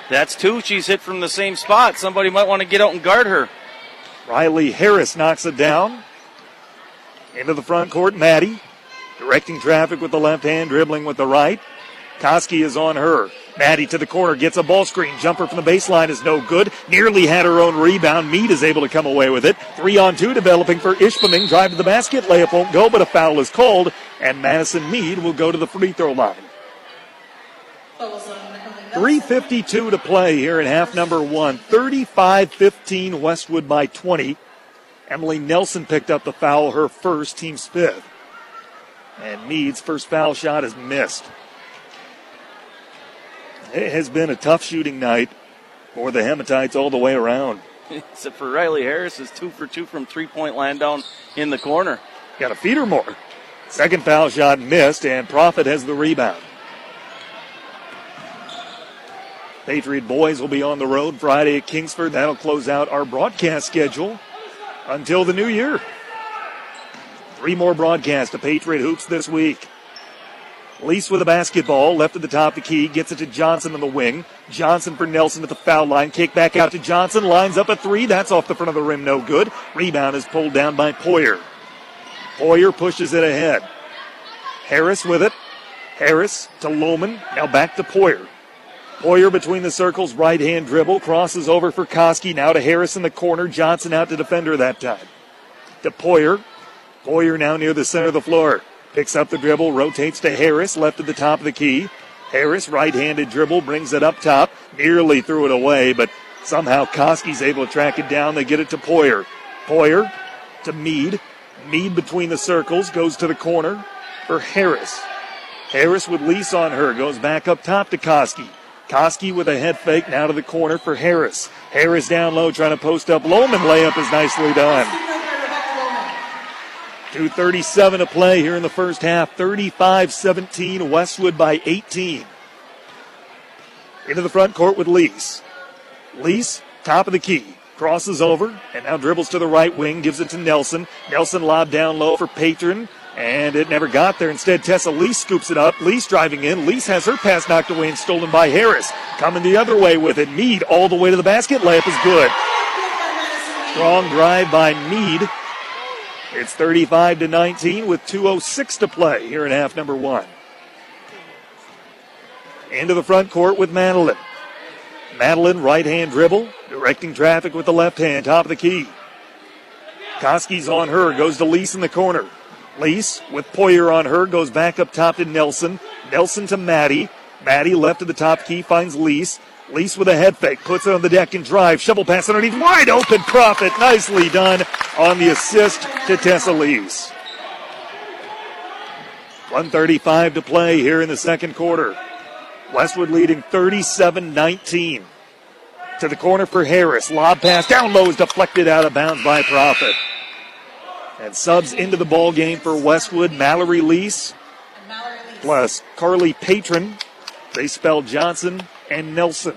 That's two she's hit from the same spot. Somebody might want to get out and guard her. Riley Harris knocks it down. Into the front court, Maddie. Directing traffic with the left hand, dribbling with the right. Koski is on her. Maddie to the corner, gets a ball screen. Jumper from the baseline is no good. Nearly had her own rebound. Mead is able to come away with it. Three on two developing for Ishpeming. Drive to the basket. Layup won't go, but a foul is called. And Madison Mead will go to the free throw line. 3.52 to play here in half number one. 35 15 Westwood by 20. Emily Nelson picked up the foul, her first, team's fifth. And Mead's first foul shot is missed. It has been a tough shooting night for the Hematites all the way around. Except for Riley Harris is two for two from three point land down in the corner. Got a feed her more. Second foul shot missed, and Profit has the rebound. Patriot boys will be on the road Friday at Kingsford. That'll close out our broadcast schedule until the new year. Three more broadcasts of Patriot Hoops this week. Lease with a basketball, left at the top of the key, gets it to Johnson on the wing. Johnson for Nelson at the foul line. Kick back out to Johnson, lines up a three. That's off the front of the rim, no good. Rebound is pulled down by Poyer. Poyer pushes it ahead. Harris with it. Harris to Lohman. Now back to Poyer. Poyer between the circles, right hand dribble, crosses over for Koski. Now to Harris in the corner. Johnson out to defender that time. To Poyer. Poyer now near the center of the floor. Picks up the dribble, rotates to Harris, left at the top of the key. Harris, right handed dribble, brings it up top. Nearly threw it away, but somehow Koski's able to track it down. They get it to Poyer. Poyer to Mead. Mead between the circles, goes to the corner for Harris. Harris with Lease on her, goes back up top to Koski. Koski with a head fake now to the corner for Harris. Harris down low trying to post up. Lohman layup is nicely done. 2.37 to play here in the first half. 35 17, Westwood by 18. Into the front court with Lease. Lease, top of the key. Crosses over and now dribbles to the right wing, gives it to Nelson. Nelson lob down low for Patron, and it never got there. Instead, Tessa Lease scoops it up. Lease driving in. Lease has her pass knocked away and stolen by Harris. Coming the other way with it. Mead all the way to the basket. Layup is good. Strong drive by Mead. It's 35 to 19 with 2.06 to play here in half number one. Into the front court with Madeline. Madeline, right hand dribble, directing traffic with the left hand, top of the key. Koski's on her, goes to Lease in the corner. Lease with Poyer on her, goes back up top to Nelson. Nelson to Maddie. Maddie left of the top key, finds Lease. Lease with a head fake, puts it on the deck and drive. Shovel pass underneath, wide open. Profit, nicely done on the assist to Tessa Lease. 135 to play here in the second quarter. Westwood leading 37 19. To the corner for Harris. Lob pass down low is deflected out of bounds by Profit. And subs into the ball game for Westwood. Mallory Lease plus Carly Patron. They spell Johnson and Nelson.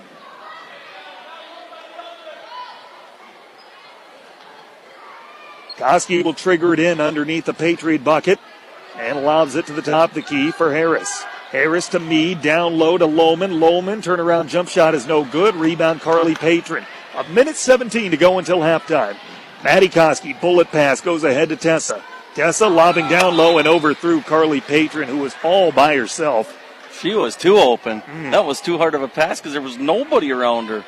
Koski will trigger it in underneath the Patriot bucket. and lobs it to the top of the key for Harris. Harris to Mead, down low to Lohman. Lohman, turnaround jump shot is no good. Rebound Carly Patron. A minute 17 to go until halftime. Maddie Koski, bullet pass, goes ahead to Tessa. Tessa lobbing down low and overthrew Carly Patron, who was all by herself. She was too open. Mm-hmm. That was too hard of a pass because there was nobody around her.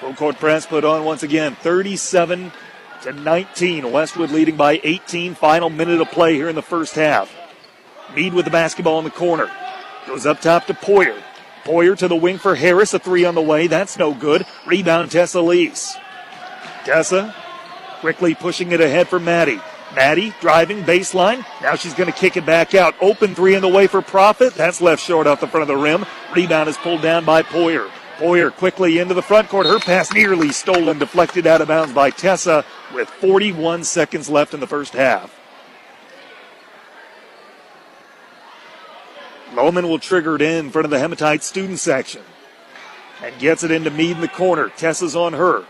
Full court press put on once again. 37 to 19. Westwood leading by 18. Final minute of play here in the first half. Mead with the basketball in the corner. Goes up top to Poyer. Poyer to the wing for Harris. A three on the way. That's no good. Rebound Tessa Lees. Tessa quickly pushing it ahead for Maddie. Maddie driving baseline. Now she's going to kick it back out. Open three in the way for Profit. That's left short off the front of the rim. Rebound is pulled down by Poyer. Poyer quickly into the front court. Her pass nearly stolen, deflected out of bounds by Tessa with 41 seconds left in the first half. Loman will trigger it in front of the Hematite student section and gets it into Mead in the corner. Tessa's on her.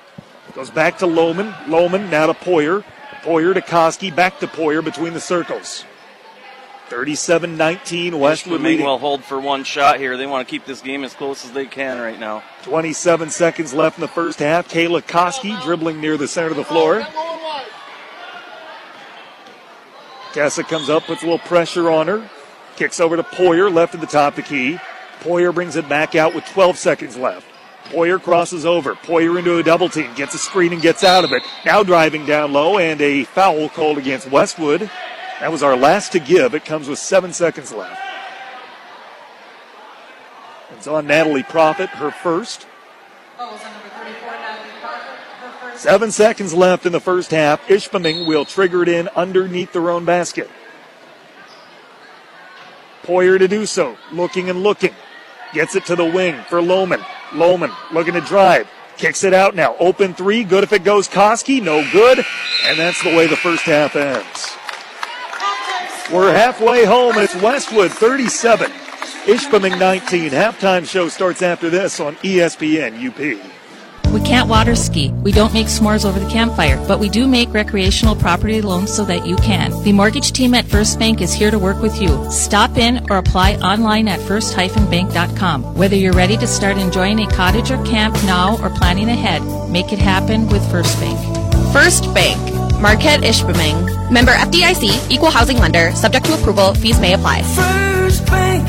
Goes back to Loman. Loman now to Poyer. Poyer to Koski. Back to Poyer between the circles. 37 19. Westwood May leading. well hold for one shot here. They want to keep this game as close as they can right now. 27 seconds left in the first half. Kayla Koski dribbling near the center of the floor. Tessa comes up, puts a little pressure on her. Kicks over to Poyer, left at the top of the key. Poyer brings it back out with 12 seconds left. Poyer crosses over. Poyer into a double team, gets a screen and gets out of it. Now driving down low and a foul called against Westwood. That was our last to give. It comes with seven seconds left. It's on Natalie Profit, her first. Seven seconds left in the first half. Ishpeming will trigger it in underneath their own basket. Poyer to do so, looking and looking. Gets it to the wing for Lohman. Lohman looking to drive. Kicks it out now. Open three. Good if it goes Koski. No good. And that's the way the first half ends. We're halfway home. It's Westwood 37. Ishpeming 19. Halftime show starts after this on ESPN UP. We can't water ski. We don't make s'mores over the campfire, but we do make recreational property loans so that you can. The mortgage team at First Bank is here to work with you. Stop in or apply online at first-bank.com. Whether you're ready to start enjoying a cottage or camp now or planning ahead, make it happen with First Bank. First Bank, Marquette Ishpeming. Member FDIC, equal housing lender, subject to approval, fees may apply. First Bank,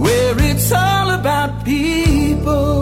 where it's all about people.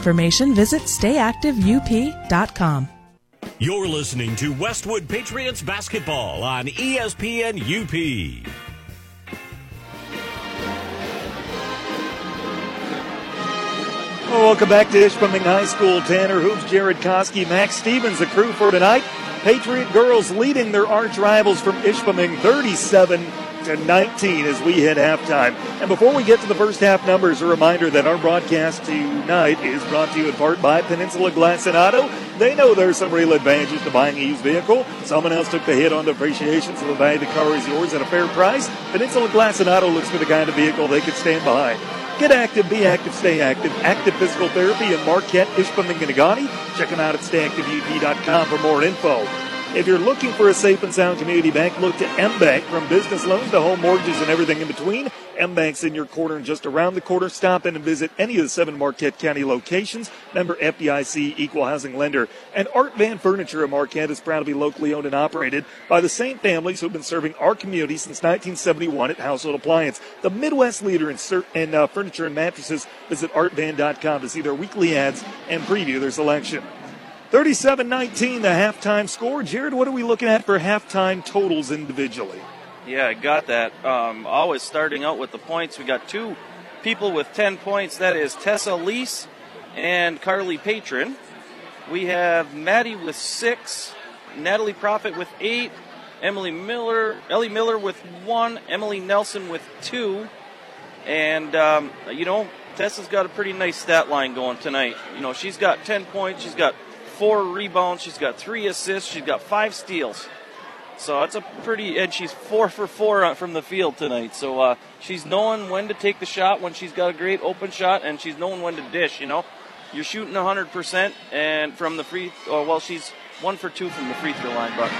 visit stayactiveup.com. You're listening to Westwood Patriots basketball on ESPN UP. Well, welcome back to Ishpeming High School. Tanner Hoops, Jared Koski, Max Stevens, the crew for tonight. Patriot girls leading their arch rivals from Ishpeming 37 to 19 as we hit halftime. And before we get to the first half numbers, a reminder that our broadcast tonight is brought to you in part by Peninsula Glass and Auto. They know there's some real advantages to buying a used vehicle. Someone else took the hit on depreciation, so the value of the car is yours at a fair price. Peninsula Glass and Auto looks for the kind of vehicle they can stand behind. Get active, be active, stay active. Active Physical Therapy in Marquette, Ishpeming, and Negaunee. Check them out at stayactiveup.com for more info. If you're looking for a safe and sound community bank, look to M-Bank. From business loans to home mortgages and everything in between, M-Bank's in your corner and just around the corner. Stop in and visit any of the seven Marquette County locations. Member FDIC, Equal Housing Lender. And Art Van Furniture of Marquette is proud to be locally owned and operated by the same families who've been serving our community since 1971 at Household Appliance. The Midwest leader in, in uh, furniture and mattresses. Visit artvan.com to see their weekly ads and preview their selection. 37 19, the halftime score. Jared, what are we looking at for halftime totals individually? Yeah, I got that. Um, always starting out with the points. We got two people with 10 points. That is Tessa Lease and Carly Patron. We have Maddie with six, Natalie Profit with eight, Emily Miller, Ellie Miller with one, Emily Nelson with two, and um, you know Tessa's got a pretty nice stat line going tonight. You know she's got 10 points, she's got four rebounds, she's got three assists, she's got five steals. So that's a pretty, and she's four for four from the field tonight. So uh, she's knowing when to take the shot when she's got a great open shot, and she's knowing when to dish. You know, you're shooting 100% and from the free, oh, well, she's one for two from the free throw line, but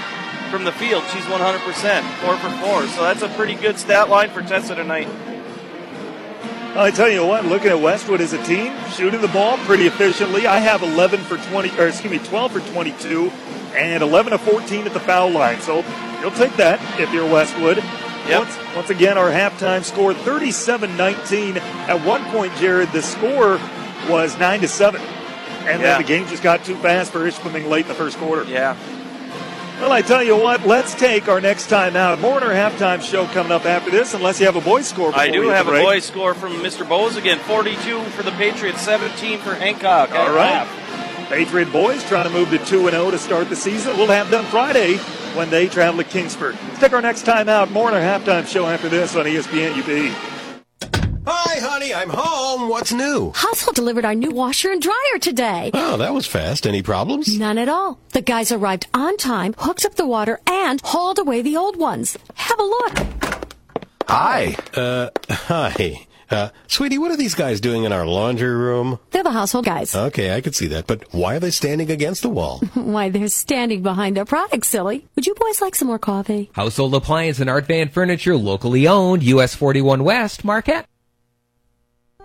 from the field, she's 100%, four for four. So that's a pretty good stat line for Tessa tonight. I tell you what, looking at Westwood as a team, shooting the ball pretty efficiently. I have 11 for 20, or excuse me, 12 for 22, and 11 of 14 at the foul line. So you'll take that if you're Westwood. Yep. Once, once again, our halftime score 37-19. At one point, Jared, the score was nine to seven, and Yeah. then the game just got too fast for Ishpeming late in the first quarter. Yeah. Well, I tell you what, let's take our next time out. More in our halftime show coming up after this, unless you have a boys score. I do have a boys score from Mr. Bowes again 42 for the Patriots, 17 for Hancock. All right. half. Patriot boys trying to move to 2 0 to start the season. We'll have them Friday when they travel to Kingsford. Let's take our next time out. More in our halftime show after this on ESPN UP. Hi, honey, I'm home. What's new? Household delivered our new washer and dryer today. Oh, that was fast. Any problems? None at all. The guys arrived on time, hooked up the water, and hauled away the old ones. Have a look. Hi. Uh, hi. Uh, sweetie, what are these guys doing in our laundry room? They're the household guys. Okay, I could see that, but why are they standing against the wall? <laughs> Why, they're standing behind their products, silly. Would you boys like some more coffee? Household appliance and art van furniture, locally owned, US 41 West, Marquette.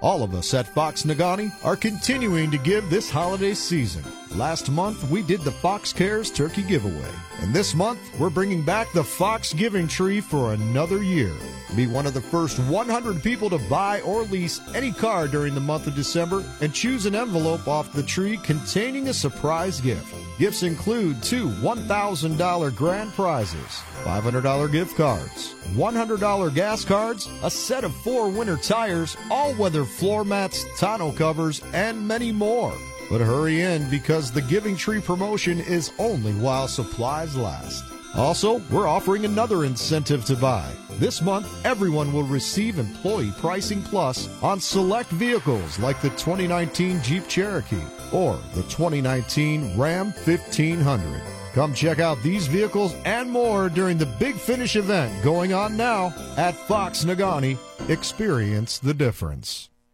All of us at Fox Negaunee are continuing to give this holiday season. Last month, we did the Fox Cares Turkey Giveaway. And this month, we're bringing back the Fox Giving Tree for another year. Be one of the first 100 people to buy or lease any car during the month of December and choose an envelope off the tree containing a surprise gift. Gifts include two $1,000 grand prizes, $500 gift cards, $100 gas cards, a set of four winter tires, all weather floor mats, tonneau covers, and many more. But hurry in because the Giving Tree promotion is only while supplies last. Also, we're offering another incentive to buy. This month, everyone will receive Employee Pricing Plus on select vehicles like the 2019 Jeep Cherokee or the 2019 Ram 1500. Come check out these vehicles and more during the Big Finish event going on now at Fox Negaunee. Experience the difference.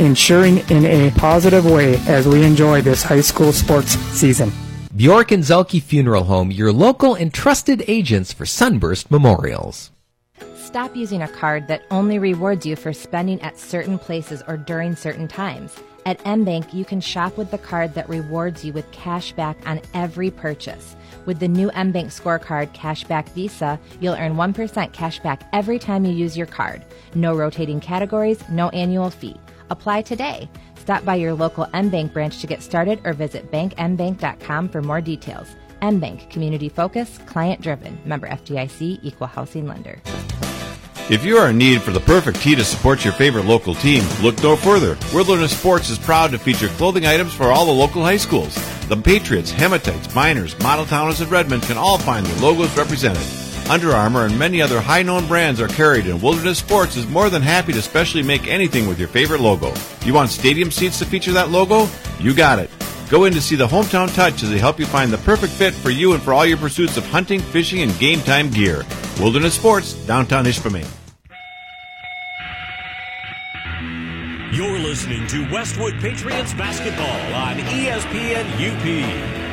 in cheering in a positive way as we enjoy this high school sports season. Bjork and Zhulkie Funeral Home, your local and trusted agents for Sunburst Memorials. Stop using a card that only rewards you for spending at certain places or during certain times. At MBank, you can shop with the card that rewards you with cash back on every purchase. With the new MBank scorecard Cashback Visa, you'll earn 1% cash back every time you use your card. No rotating categories, no annual fee. Apply today. Stop by your local MBank branch to get started or visit bankmbank.com for more details. MBank, community focused, client driven. Member FDIC, equal housing lender. If you are in need for the perfect tee to support your favorite local team, look no further. Wilderness Sports is proud to feature clothing items for all the local high schools. The Patriots, Hematites, Miners, Model Towners, and Redmen can all find their logos represented. Under Armour and many other high known brands are carried, and Wilderness Sports is more than happy to specially make anything with your favorite logo. You want stadium seats to feature that logo? You got it. Go in to see the Hometown Touch as they help you find the perfect fit for you and for all your pursuits of hunting, fishing, and game time gear. Wilderness Sports, downtown Ishpeming. You're listening to Westwood Patriots basketball on ESPN UP.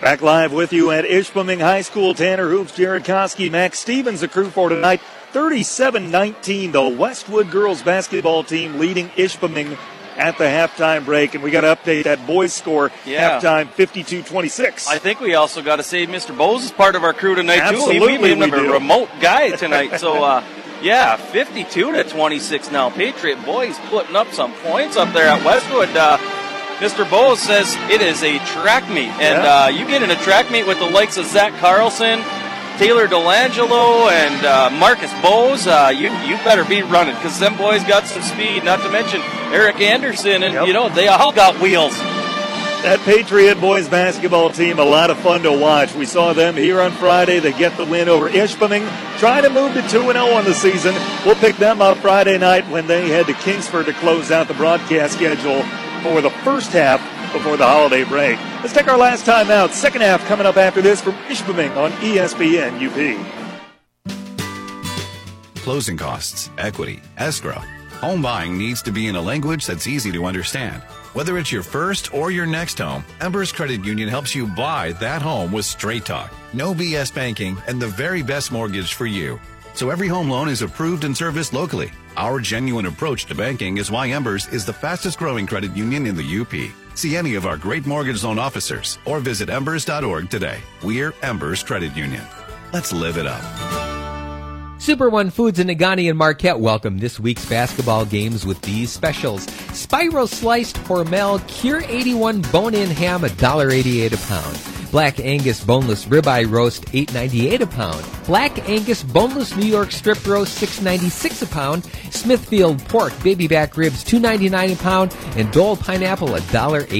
Back live with you at Ishpeming High School. Tanner Hoops, Jared Koski, Max Stevens, the crew for tonight. 37-19, the Westwood girls basketball team leading Ishpeming at the halftime break. And we got to update that boys score Yeah. halftime 52-26. I think we also got to say Mr. Bose is part of our crew tonight Absolutely too. We made him we a remote guy <laughs> tonight. so uh, yeah, 52 to 26 now. Patriot boys putting up some points up there at Westwood. Uh, Mr. Bose says it is a track meet, and Yeah. uh, you get in a track meet with the likes of Zach Carlson. Taylor Delangelo and uh, Marcus Bose, uh, you you better be running because them boys got some speed. Not to mention Eric Anderson, and you know they all got wheels. That Patriot boys basketball team, a lot of fun to watch. We saw them here on Friday. They get the win over Ishpeming, trying to move to 2 0 on the season. We'll pick them up Friday night when they head to Kingsford to close out the broadcast schedule for the first half before the holiday break. Let's take our last time out. Second half coming up after this from Ishpeming on ESPN UP. Closing costs, equity, escrow. Home buying needs to be in a language that's easy to understand. Whether it's your first or your next home, Embers Credit Union helps you buy that home with straight talk, no BS banking, and the very best mortgage for you. So every home loan is approved and serviced locally. Our genuine approach to banking is why Embers is the fastest growing credit union in the UP. See any of our great mortgage loan officers or visit embers.org today. We're Embers Credit Union. Let's live it up. Super One Foods in Negaunee and Marquette welcome this week's basketball games with these specials. Spyro sliced Hormel Cure 81 bone-in ham $1.88 a pound. Black Angus boneless ribeye roast $8.98 a pound. Black Angus boneless New York strip roast $6.96 a pound. Smithfield pork baby back ribs $2.99 a pound and Dole pineapple $1.88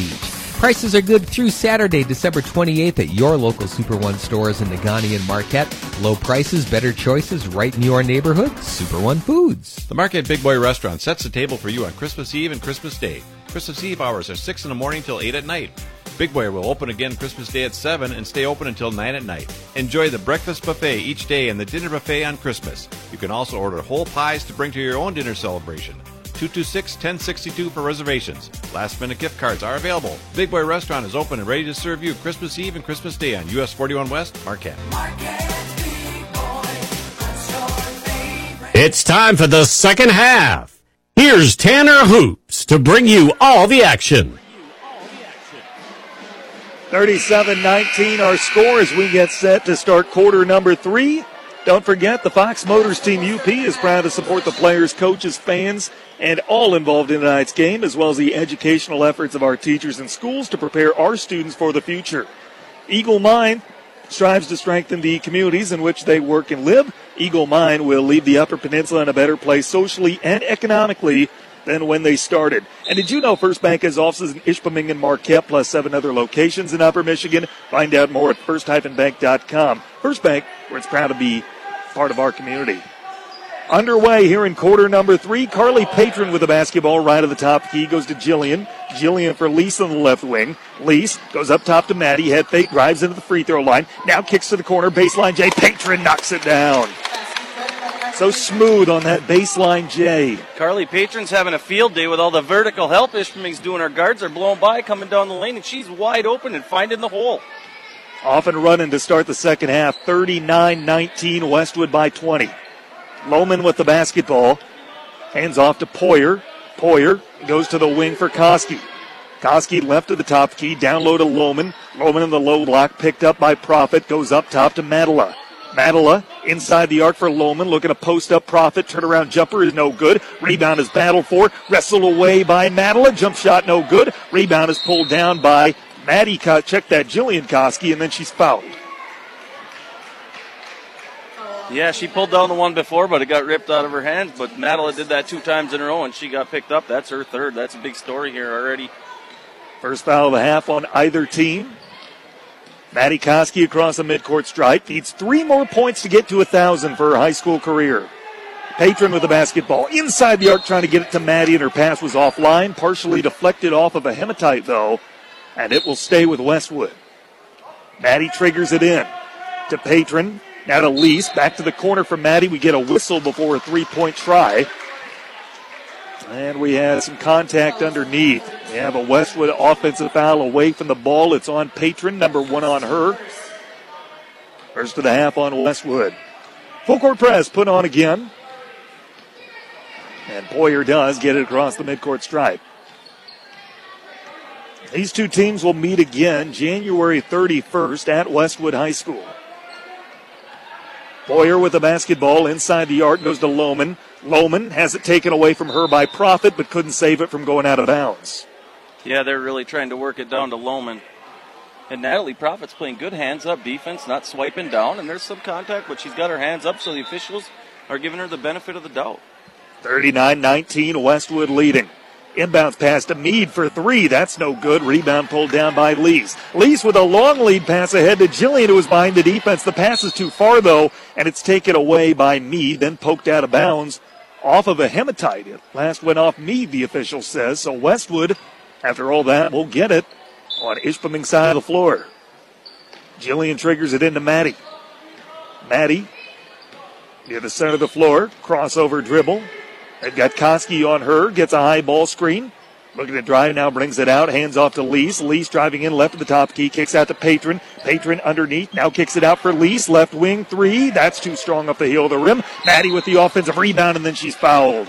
each. Prices are good through Saturday, December 28th at your local Super One stores in Negaunee and Marquette. Low prices, better choices right in your neighborhood. Super One Foods. The Marquette Big Boy Restaurant sets the table for you on Christmas Eve and Christmas Day. Christmas Eve hours are 6 in the morning till 8 at night. Big Boy will open again Christmas Day at 7 and stay open until 9 at night. Enjoy the breakfast buffet each day and the dinner buffet on Christmas. You can also order whole pies to bring to your own dinner celebration. 226 1062 for reservations. Last minute gift cards are available. Big Boy Restaurant is open and ready to serve you Christmas Eve and Christmas Day on US 41 West, Marquette. It's time for the second half. Here's Tanner Hoops to bring you all the action. 37 19 our score as we get set to start quarter number three. Don't forget, the Fox Motors Team UP is proud to support the players, coaches, fans, and all involved in tonight's game, as well as the educational efforts of our teachers and schools to prepare our students for the future. Eagle Mine strives to strengthen the communities in which they work and live. Eagle Mine will leave the Upper Peninsula in a better place socially and economically than when they started. And did you know First Bank has offices in Ishpeming and Marquette, plus seven other locations in Upper Michigan? Find out more at first-bank.com. First Bank, where it's proud to be part of our community. Underway here in quarter number three. Carly Patron with the basketball right at the top key goes to Jillian. Jillian for Lease on the left wing. Lease goes up top to Maddie. Head fake drives into the free throw line. Now kicks to the corner. Baseline J. Patron knocks it down. So smooth on that baseline J. Carly Patron's having a field day with all the vertical help Ishpeming's doing. Our guards are blowing by, coming down the lane, and she's wide open and finding the hole. Off and running to start the second half. 39 19, Westwood by 20. Loman with the basketball. Hands off to Poyer. Poyer goes to the wing for Koski. Koski left to the top key, down low to Loman. Lohman in the low block, picked up by Profit, goes up top to Madela. Madela uh, inside the arc for Lohman, looking to post up Profit. Turnaround jumper is no good. Rebound is battled for, wrestled away by Madela. Jump shot no good. Rebound is pulled down by Maddie. Ko- Check that, Jillian Koski, and then she's fouled. Yeah, she pulled down the one before, but it got ripped out of her hands. But Madeline did that two times in a row, and she got picked up. That's her third. That's a big story here already. First foul of the half on either team. Maddie Koski across the midcourt stripe needs three more points to get to a thousand for her high school career. Patron with the basketball inside the arc trying to get it to Maddie and her pass was offline, partially deflected off of a hematite though, and it will stay with Westwood. Maddie triggers it in to Patron. Now to Lease. Back to the corner for Maddie. We get a whistle before a three point try. And we had some contact underneath. We have a Westwood offensive foul away from the ball. It's on Patron, number one on her. First of the half on Westwood. Full court press put on again. And Poyer does get it across the midcourt stripe. These two teams will meet again January 31st at Westwood High School. Poyer with the basketball inside the arc goes to Lohman. Lohman has it taken away from her by Profit, but couldn't save it from going out of bounds. Yeah, they're really trying to work it down to Lohman. And Natalie Profit's playing good hands up defense, not swiping down, and there's some contact, but she's got her hands up, so the officials are giving her the benefit of the doubt. 39 19, Westwood leading. Inbounds pass to Mead for three. That's no good. Rebound pulled down by Lees. Lees with a long lead pass ahead to Jillian, who was behind the defense. The pass is too far, though, and it's taken away by Mead, then poked out of bounds off of a hematite. It last went off me, the official says. So Westwood, after all that, will get it on Ishpeming side of the floor. Jillian triggers it into Maddie. Maddie near the center of the floor, crossover dribble, They've got Koski on her, gets a high ball screen. Looking to drive now, brings it out, hands off to Lease. Lease driving in left of the top key, kicks out to Patron. Patron underneath, now kicks it out for Lease. Left wing three. That's too strong up the heel of the rim. Maddie with the offensive rebound, and then she's fouled.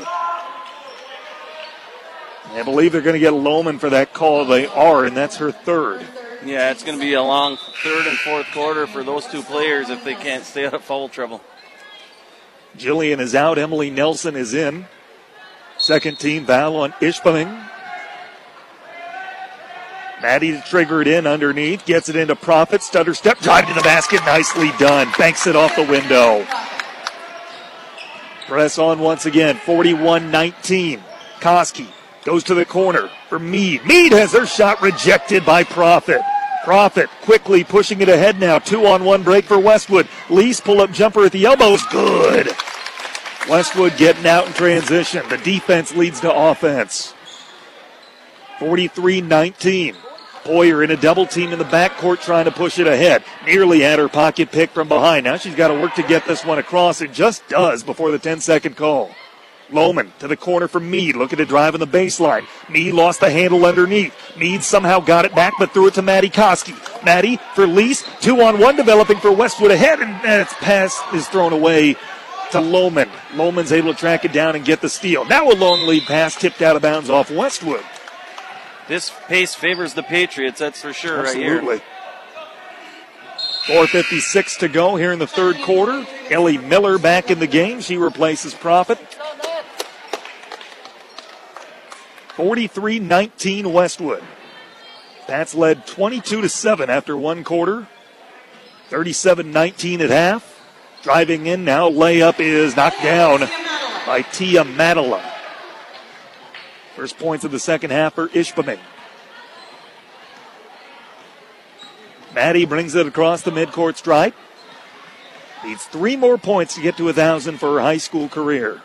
I believe they're going to get Lohman for that call. They are, and that's her third. Yeah, it's going to be a long third and fourth quarter for those two players if they can't stay out of foul trouble. Jillian is out. Emily Nelson is in. Second team foul on Ishpeming. Maddie it in underneath, gets it into Profit. Stutter step, drive to the basket, nicely done. Banks it off the window. Press on once again, 41 19. Koski goes to the corner for Mead. Mead has her shot rejected by Profit. Profit quickly pushing it ahead now. Two on one break for Westwood. Lease pull up jumper at the elbows. Good. Westwood getting out in transition. The defense leads to offense. 43 19. Poyer in a double team in the backcourt trying to push it ahead. Nearly had her pocket pick from behind. Now she's got to work to get this one across. It just does before the 10 second call. Lohman to the corner for Mead, looking to drive in the baseline. Mead lost the handle underneath. Mead somehow got it back, but threw it to Maddie Koski. Maddie for Lease, two on one developing for Westwood ahead, and its pass is thrown away to Lohman. Lohman's able to track it down and get the steal. Now a long lead pass tipped out of bounds off Westwood. This pace favors the Patriots, that's for sure, Absolutely. right here. 4.56 to go here in the third quarter. Ellie Miller back in the game. She replaces Profit. 43 19 Westwood. Pats led 22 to 7 after one quarter. 37 19 at half. Driving in now, layup is knocked down by Tia Madela. First points of the second half for Ishpeming. Maddie brings it across the midcourt stripe. Needs three more points to get to a thousand for her high school career.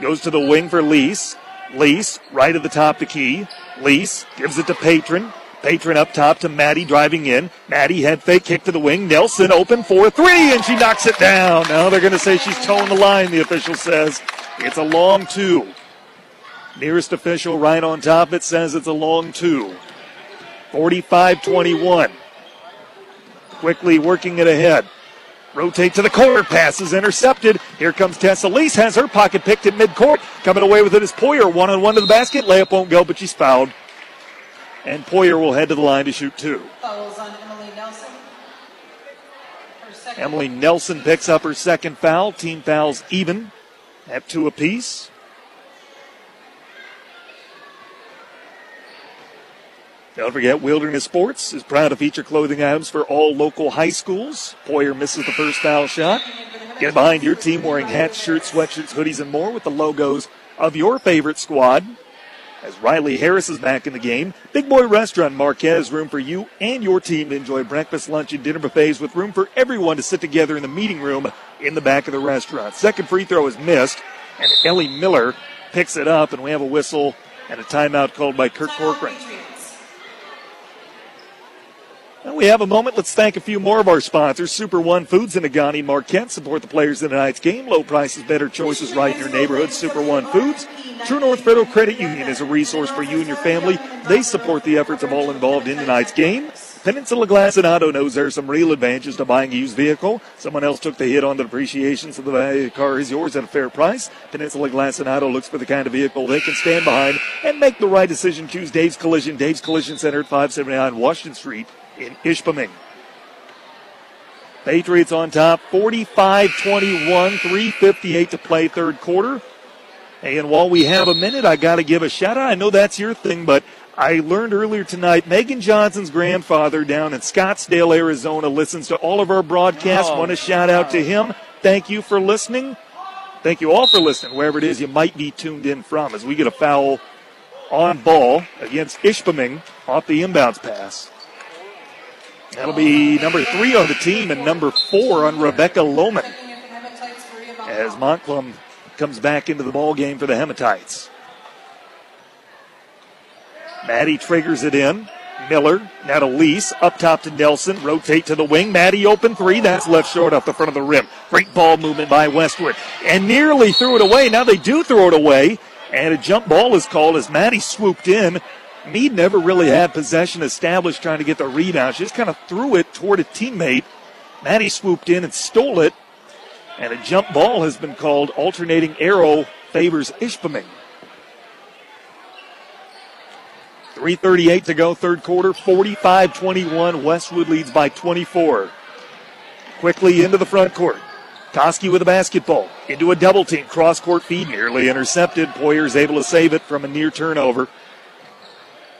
Goes to the wing for Lease. Lease, right at the top of the key. Lease gives it to Patron. Patron up top to Maddie driving in. Maddie head fake kick to the wing. Nelson open for three, and she knocks it down. Now they're going to say she's toeing the line, the official says. It's a long two. Nearest official right on top, it says it's a long two. 45 21. Quickly working it ahead. Rotate to the corner. Pass is intercepted. Here comes Tessa Lease. Has her pocket picked at midcourt. Coming away with it is Poyer. One on one to the basket. Layup won't go, but she's fouled. And Poyer will head to the line to shoot two. Fouls on Emily Nelson. Emily Nelson picks up her second foul. Team fouls even at two apiece. Don't forget, Wilderness Sports is proud to feature clothing items for all local high schools. Poyer misses the first foul shot. Get behind your team wearing hats, shirts, sweatshirts, hoodies, and more with the logos of your favorite squad. As Riley Harris is back in the game, Big Boy Restaurant Marquette has room for you and your team to enjoy breakfast, lunch, and dinner buffets with room for everyone to sit together in the meeting room in the back of the restaurant. Second free throw is missed, and Ellie Miller picks it up, and we have a whistle and a timeout called by Kurt Corcoran. We have a moment. Let's thank a few more of our sponsors. Super One Foods in Negaunee Marquette. Support the players in tonight's game. Low prices, better choices right in your neighborhood. Super One Foods. True North Federal Credit Union is a resource for you and your family. They support the efforts of all involved in tonight's game. Peninsula Glass and Auto knows there are some real advantages to buying a used vehicle. Someone else took the hit on the depreciation, so the value of the car is yours at a fair price. Peninsula Glass and Auto looks for the kind of vehicle they can stand behind and make the right decision. Choose Dave's Collision, Dave's Collision Center at 579 Washington Street in Ishpeming. Patriots on top, 45-21, 358 to play third quarter. And while we have a minute, I got to give a shout out. I know that's your thing, but I learned earlier tonight Megan Johnson's grandfather down in Scottsdale, Arizona, listens to all of our broadcasts. Oh, Want to shout out to him. Thank you for listening. Thank you all for listening, wherever it is you might be tuned in from, as we get a foul on ball against Ishpeming off the inbounds pass. That'll be number three on the team and number four on Rebecca Lohman as Montcalm comes back into the ball game for the Hematites. Maddie triggers it in. Miller, now to Lease, up top to Nelson, rotate to the wing. Maddie open three, that's left short off the front of the rim. Great ball movement by Westwood. And nearly threw it away. Now they do throw it away. And a jump ball is called as Maddie swooped in. Mead never really had possession established trying to get the rebound. She just kind of threw it toward a teammate. Maddie swooped in and stole it. And a jump ball has been called. Alternating arrow favors Ishpeming. 3.38 to go, third quarter, 45 21. Westwood leads by 24. Quickly into the front court. Koski with a basketball. Into a double team. Cross court feed nearly intercepted. Poyer's able to save it from a near turnover.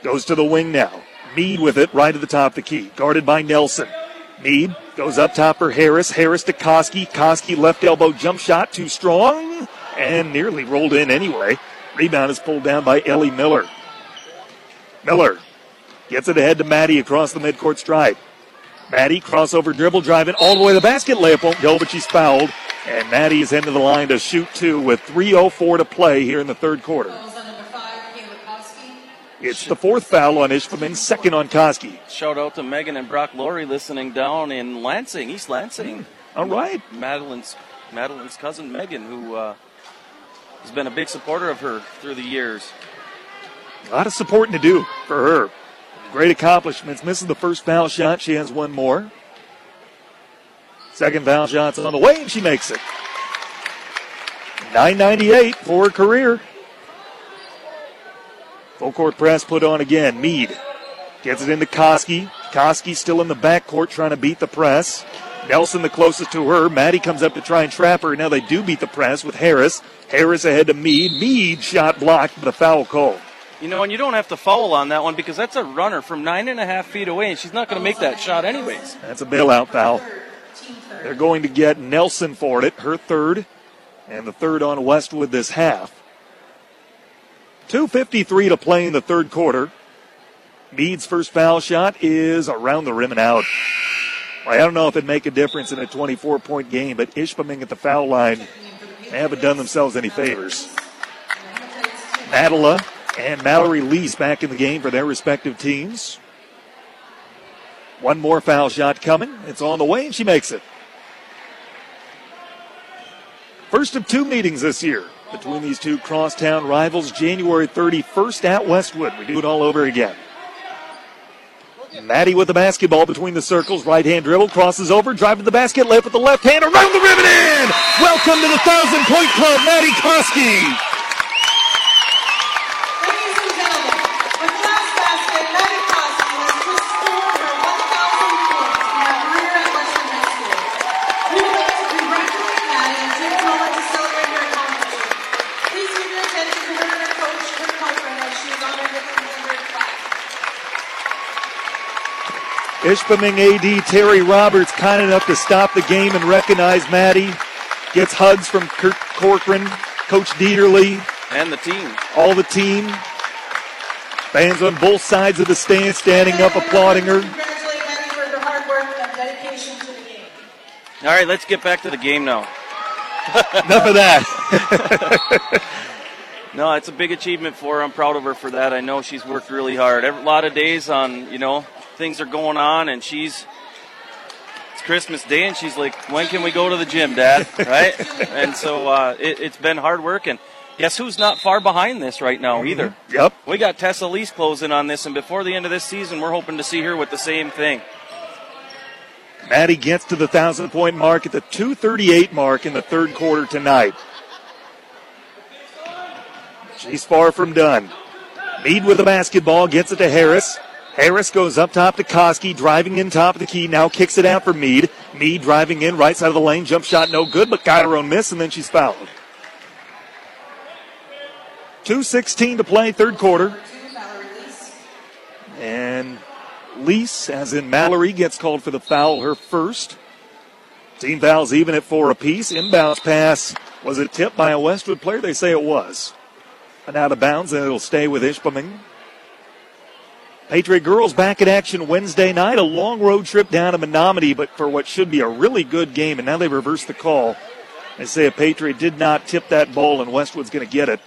Goes to the wing now. Mead with it right at the top of the key. Guarded by Nelson. Mead goes up top for Harris. Harris to Koski. Koski left elbow jump shot too strong and nearly rolled in anyway. Rebound is pulled down by Ellie Miller. Miller gets it ahead to Maddie across the midcourt stripe. Maddie crossover dribble driving all the way to the basket. Layup won't go, but she's fouled. And Maddie is into the line to shoot two with 3.04 to play here in the third quarter. It's the fourth foul on Ishpeming, second on Koski. Shout out to Megan and Brock Laurie listening down in Lansing, East Lansing. All right. Madeline's Madeline's cousin Megan, who uh, has been a big supporter of her through the years. A lot of supporting to do for her. Great accomplishments. Misses the first foul shot. She has one more. Second foul shot's on the way, and she makes it. 998 for her career. Full court press put on again. Mead gets it into Koski. Koski still in the backcourt trying to beat the press. Nelson the closest to her. Maddie comes up to try and trap her. Now they do beat the press with Harris. Harris ahead to Mead. Mead shot blocked, but a foul call. You know, and you don't have to foul on that one because that's a runner from nine and a half feet away, and she's not going to make that shot anyways. That's a bailout foul. They're going to get Nelson for it, her third, and the third on Westwood this half. 2.53 to play in the third quarter. Mead's first foul shot is around the rim and out. I don't know if it'd make a difference in a 24 point game, but Ishpeming at the foul line, they haven't done themselves any favors. Madela and Mallory Lease back in the game for their respective teams. One more foul shot coming. It's on the way, and she makes it. First of two meetings this year between these two crosstown rivals, January 31st at Westwood. We do it all over again. Maddie with the basketball between the circles, right hand dribble, crosses over, driving the basket, left with the left hand, around the and in! Welcome to the Thousand Point Club, Maddie Koski! Ishpeming AD Terry Roberts kind enough to stop the game and recognize Maddie. Gets hugs from Kurt Corcoran, Coach Dieterly. And the team. All the team. Fans on both sides of the stand standing up applauding her. All right, let's get back to the game now. <laughs> Enough of that. <laughs> no, it's a big achievement for her. I'm proud of her for that. I know she's worked really hard. A lot of days on, you know, things are going on, and she's it's Christmas Day, and she's like, "When can we go to the gym, Dad?" <laughs> right? and so uh, it, has been hard work, and Guess who's not far behind this right now either? Yep. We got Tessa Lease closing on this, and before the end of this season, we're hoping to see her with the same thing. Maddie gets to the thousand point mark at the 238 mark in the third quarter tonight. She's far from done. Mead with the basketball gets it to Harris. Harris goes up top to Koski, driving in top of the key, now kicks it out for Mead. Mead driving in, right side of the lane, jump shot no good, but got her own miss, and then she's fouled. 2.16 to play, third quarter. And Lease, as in Mallory, gets called for the foul, her first. Team fouls even at four apiece. Inbounds pass. Was it tipped by a Westwood player? They say it was. And out of bounds, and it'll stay with Ishpeming. Patriot girls back in action Wednesday night. A long road trip down to Menominee, but for what should be a really good game. And now they reverse the call. They say a Patriot did not tip that ball, and Westwood's going to get it.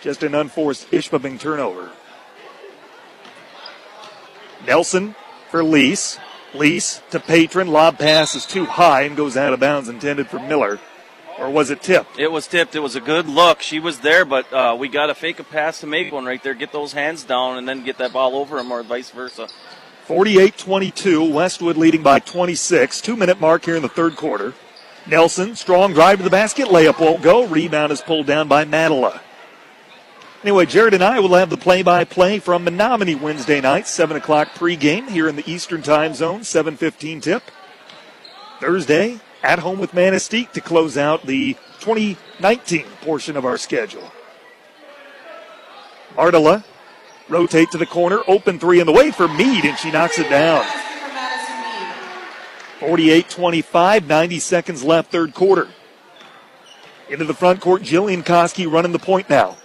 Just an unforced Ishpeming turnover. Nelson for Lease. Lease to Patron. Lob pass is too high and goes out of bounds, intended for Miller. Or was it tipped? It was tipped. It was a good look. She was there, but uh, we got to fake a pass to make one right there. Get those hands down and then get that ball over him, or vice versa. 48 22. Westwood leading by 26. Two minute mark here in the third quarter. Nelson, strong drive to the basket. Layup won't go. Rebound is pulled down by Madela. Anyway, Jared and I will have the play by play from Menominee Wednesday night, 7 o'clock pregame here in the Eastern Time Zone, 7.15 tip. Thursday, at home with Manistee to close out the 2019 portion of our schedule. Ardela rotate to the corner, open three in the way for Mead, and she knocks it down. 48 25, 90 seconds left, third quarter. Into the front court, Jillian Koski running the point now.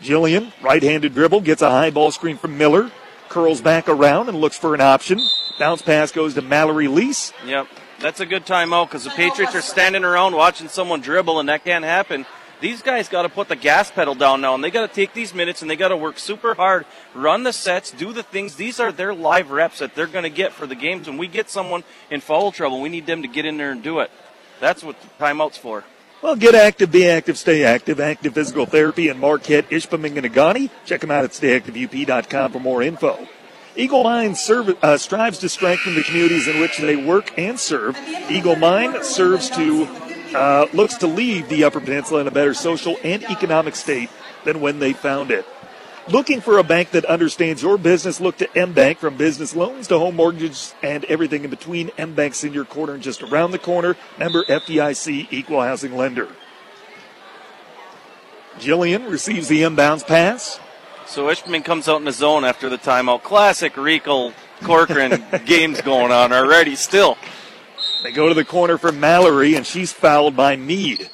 Jillian, right handed dribble, gets a high ball screen from Miller, curls back around and looks for an option. Bounce pass goes to Mallory Lease. Yep, that's a good timeout because the Patriots are standing around watching someone dribble, and that can't happen. These guys got to put the gas pedal down now, and they got to take these minutes and they got to work super hard, run the sets, do the things. These are their live reps that they're going to get for the games. When we get someone in foul trouble, we need them to get in there and do it. That's what the timeout's for. Well, get active, be active, stay active. Active Physical Therapy in Marquette, Ishpeming, and Negaunee. Check them out at stayactiveup.com for more info. Eagle Mine serve, uh, strives to strengthen the communities in which they work and serve. Eagle Mine serves to uh, looks to leave the Upper Peninsula in a better social and economic state than when they found it. Looking for a bank that understands your business? Look to M Bank from business loans to home mortgages and everything in between. M Bank's in your corner and just around the corner. Member FDIC equal housing lender. Jillian receives the inbounds pass. So Ishpeming comes out in the zone after the timeout. Classic Rico Corcoran <laughs> games going on already still. They go to the corner for Mallory, and she's fouled by Mead.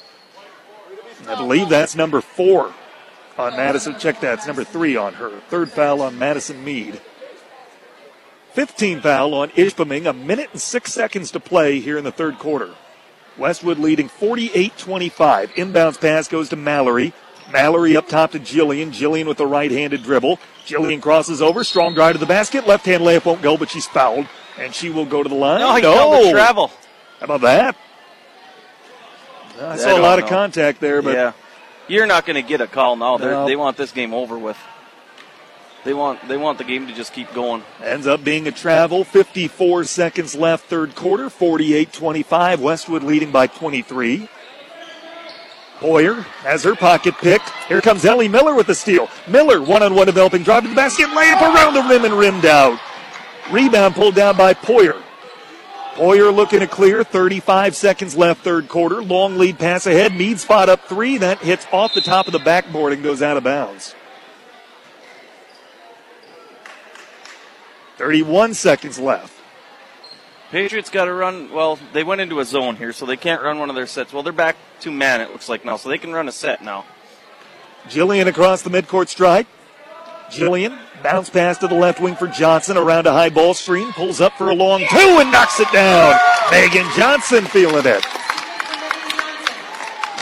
I believe that's number four on Madison. Check that. It's number three on her. Third foul on Madison Mead. 15 foul on Ishpeming. A minute and six seconds to play here in the third quarter. Westwood leading 48 25. Inbounds pass goes to Mallory. Mallory up top to Jillian. Jillian with the right handed dribble. Jillian crosses over. Strong drive to the basket. Left hand layup won't go, but she's fouled. And she will go to the line. No, he no. travel. How about that? I saw a lot know. of contact there, but yeah, you're not going to get a call now. No. They want this game over with. They want they want the game to just keep going. ends up being a travel. 54 seconds left, third quarter. 48-25. Westwood leading by 23. Poyer has her pocket picked. Here comes Ellie Miller with the steal. Miller one-on-one developing, drive to the basket, layup around the rim and rimmed out. Rebound pulled down by Poyer. Poyer looking to clear. 35 seconds left, third quarter. Long lead pass ahead. Mead spot up three. That hits off the top of the backboard and goes out of bounds. 31 seconds left. Patriots got to run. Well, they went into a zone here, so they can't run one of their sets. Well, they're back to man. It looks like now, so they can run a set now. Jillian across the midcourt strike. Jillian bounce pass to the left wing for Johnson around a high ball screen, pulls up for a long two and knocks it down. Megan Johnson feeling it.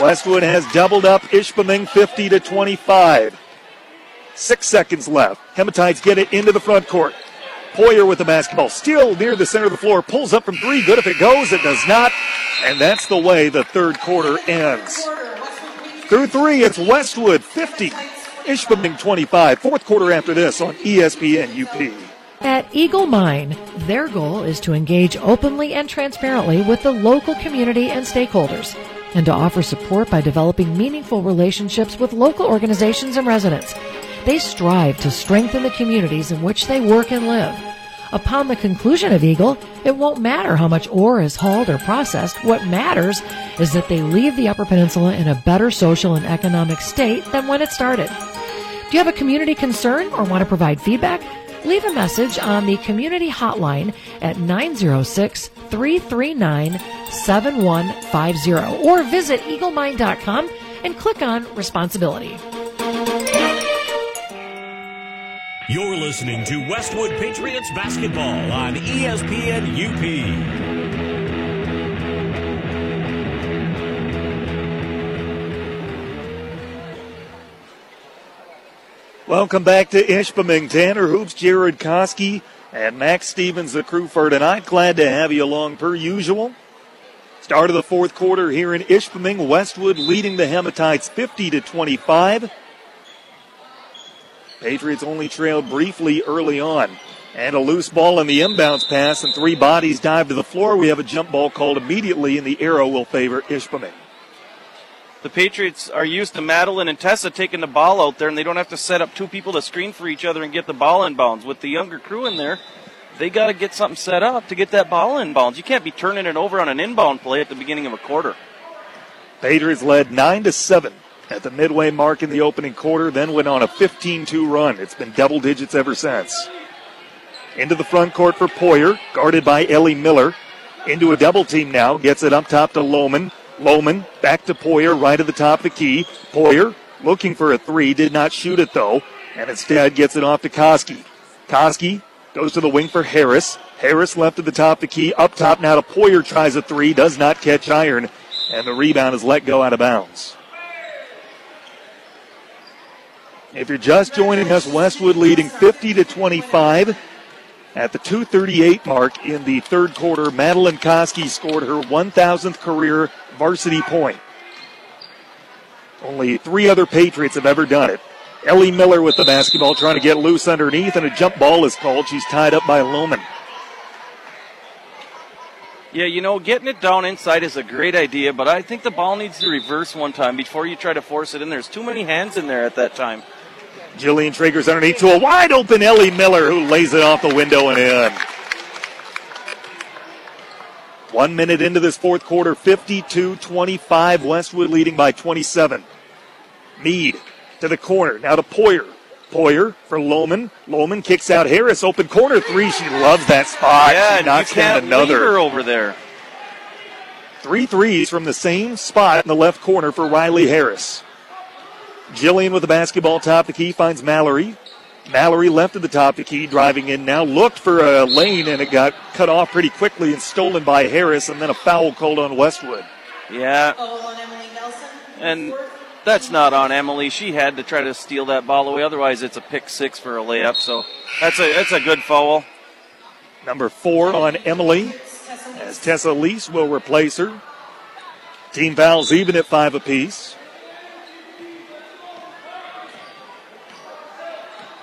Westwood has doubled up Ishpeming 50 to 25. Six seconds left. Hematites get it into the front court. Poyer with the basketball, still near the center of the floor, pulls up from three. Good if it goes, it does not. And that's the way the third quarter ends. Through three, it's Westwood 50, Ishpeming 25. Fourth quarter after this on ESPN UP. At Eagle Mine, their goal is to engage openly and transparently with the local community and stakeholders, and to offer support by developing meaningful relationships with local organizations and residents. They strive to strengthen the communities in which they work and live. Upon the conclusion of Eagle, it won't matter how much ore is hauled or processed. What matters is that they leave the Upper Peninsula in a better social and economic state than when it started. Do you have a community concern or want to provide feedback? Leave a message on the community hotline at 906 339 7150 or visit eaglemine.com and click on responsibility. You're listening to Westwood Patriots basketball on ESPN UP. Welcome back to Ishpeming. Tanner Hoops, Jared Koski, and Max Stevens, the crew for tonight. Glad to have you along per usual. Start of the fourth quarter here in Ishpeming. Westwood leading the Hematites 50 to 25. Patriots only trailed briefly early on. And a loose ball in the inbounds pass, and three bodies dive to the floor. We have a jump ball called immediately, and the arrow will favor Ishpeming. The Patriots are used to Madeline and Tessa taking the ball out there, and they don't have to set up two people to screen for each other and get the ball in bounds. With the younger crew in there, they got to get something set up to get that ball in bounds. You can't be turning it over on an inbound play at the beginning of a quarter. Patriots led 9 to 7 at the midway mark in the opening quarter, then went on a 15 2 run. It's been double digits ever since. Into the front court for Poyer, guarded by Ellie Miller. Into a double team now, gets it up top to Lohman. Lohman back to Poyer, right at the top of the key. Poyer looking for a three, did not shoot it though, and instead gets it off to Koski. Koski goes to the wing for Harris. Harris left at the top of the key, up top now to Poyer, tries a three, does not catch iron, and the rebound is let go out of bounds. If you're just joining us, Westwood leading 50 to 25. At the 238 mark in the third quarter, Madeline Koski scored her 1,000th career varsity point. Only three other Patriots have ever done it. Ellie Miller with the basketball trying to get loose underneath, and a jump ball is called. She's tied up by Lohman. Yeah, you know, getting it down inside is a great idea, but I think the ball needs to reverse one time before you try to force it in. There's too many hands in there at that time. Jillian triggers underneath to a wide open Ellie Miller who lays it off the window and in. One minute into this fourth quarter, 52 25. Westwood leading by 27. Mead to the corner. Now to Poyer. Poyer for Lohman. Lohman kicks out Harris. Open corner three. She loves that spot. Yeah, she knocks down another. over there. Three threes from the same spot in the left corner for Riley Harris. Jillian with the basketball top the key finds Mallory. Mallory left at the top of the key, driving in now, looked for a lane and it got cut off pretty quickly and stolen by Harris, and then a foul called on Westwood. Yeah. And that's not on Emily. She had to try to steal that ball away. Otherwise, it's a pick six for a layup. So that's a that's a good foul. Number four on Emily, as Tessa Lease will replace her. Team fouls even at five apiece.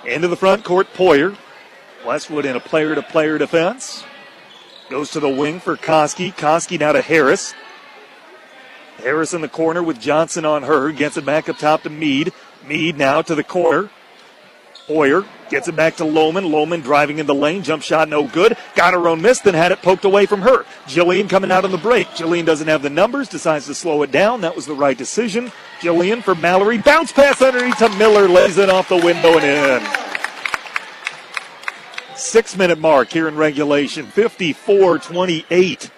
Into the front court, Poyer. Westwood in a player to player defense. Goes to the wing for Koski. Koski now to Harris. Harris in the corner with Johnson on her. Gets it back up top to Mead. Mead now to the corner. Poyer gets it back to Lohman. Lohman driving in the lane. Jump shot no good. Got her own miss, then had it poked away from her. Jillian coming out on the break. Jillian doesn't have the numbers, decides to slow it down. That was the right decision. Jillian for Mallory. Bounce pass underneath to Miller. Lays it off the window and in. Six minute mark here in regulation. 54 28.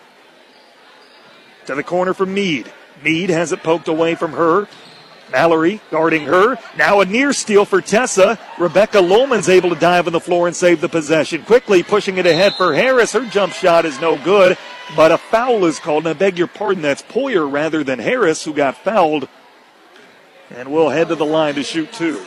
To the corner for Mead. Mead has it poked away from her. Mallory guarding her. Now a near steal for Tessa. Rebecca Lohman's able to dive on the floor and save the possession. Quickly pushing it ahead for Harris. Her jump shot is no good, but a foul is called. And I beg your pardon, that's Poyer rather than Harris who got fouled. And we'll head to the line to shoot two.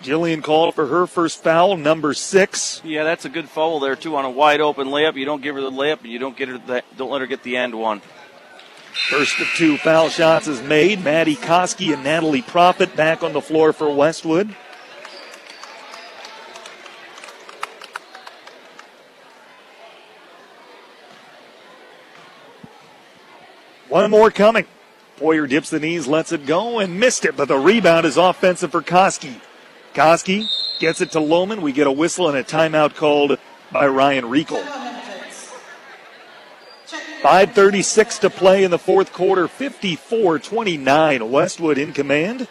Jillian called for her first foul, number six. Yeah, that's a good foul there too on a wide open layup. You don't give her the layup, and you don't get her. Don't let her get the end one. First of two foul shots is made. Maddie Koski and Natalie Profit back on the floor for Westwood. One more coming. Poyer dips the knees, lets it go, and missed it, but the rebound is offensive for Koski. Koski gets it to Lohman. We get a whistle and a timeout called by Ryan Reekle. 5.36 to play in the fourth quarter, 54 29. Westwood in command.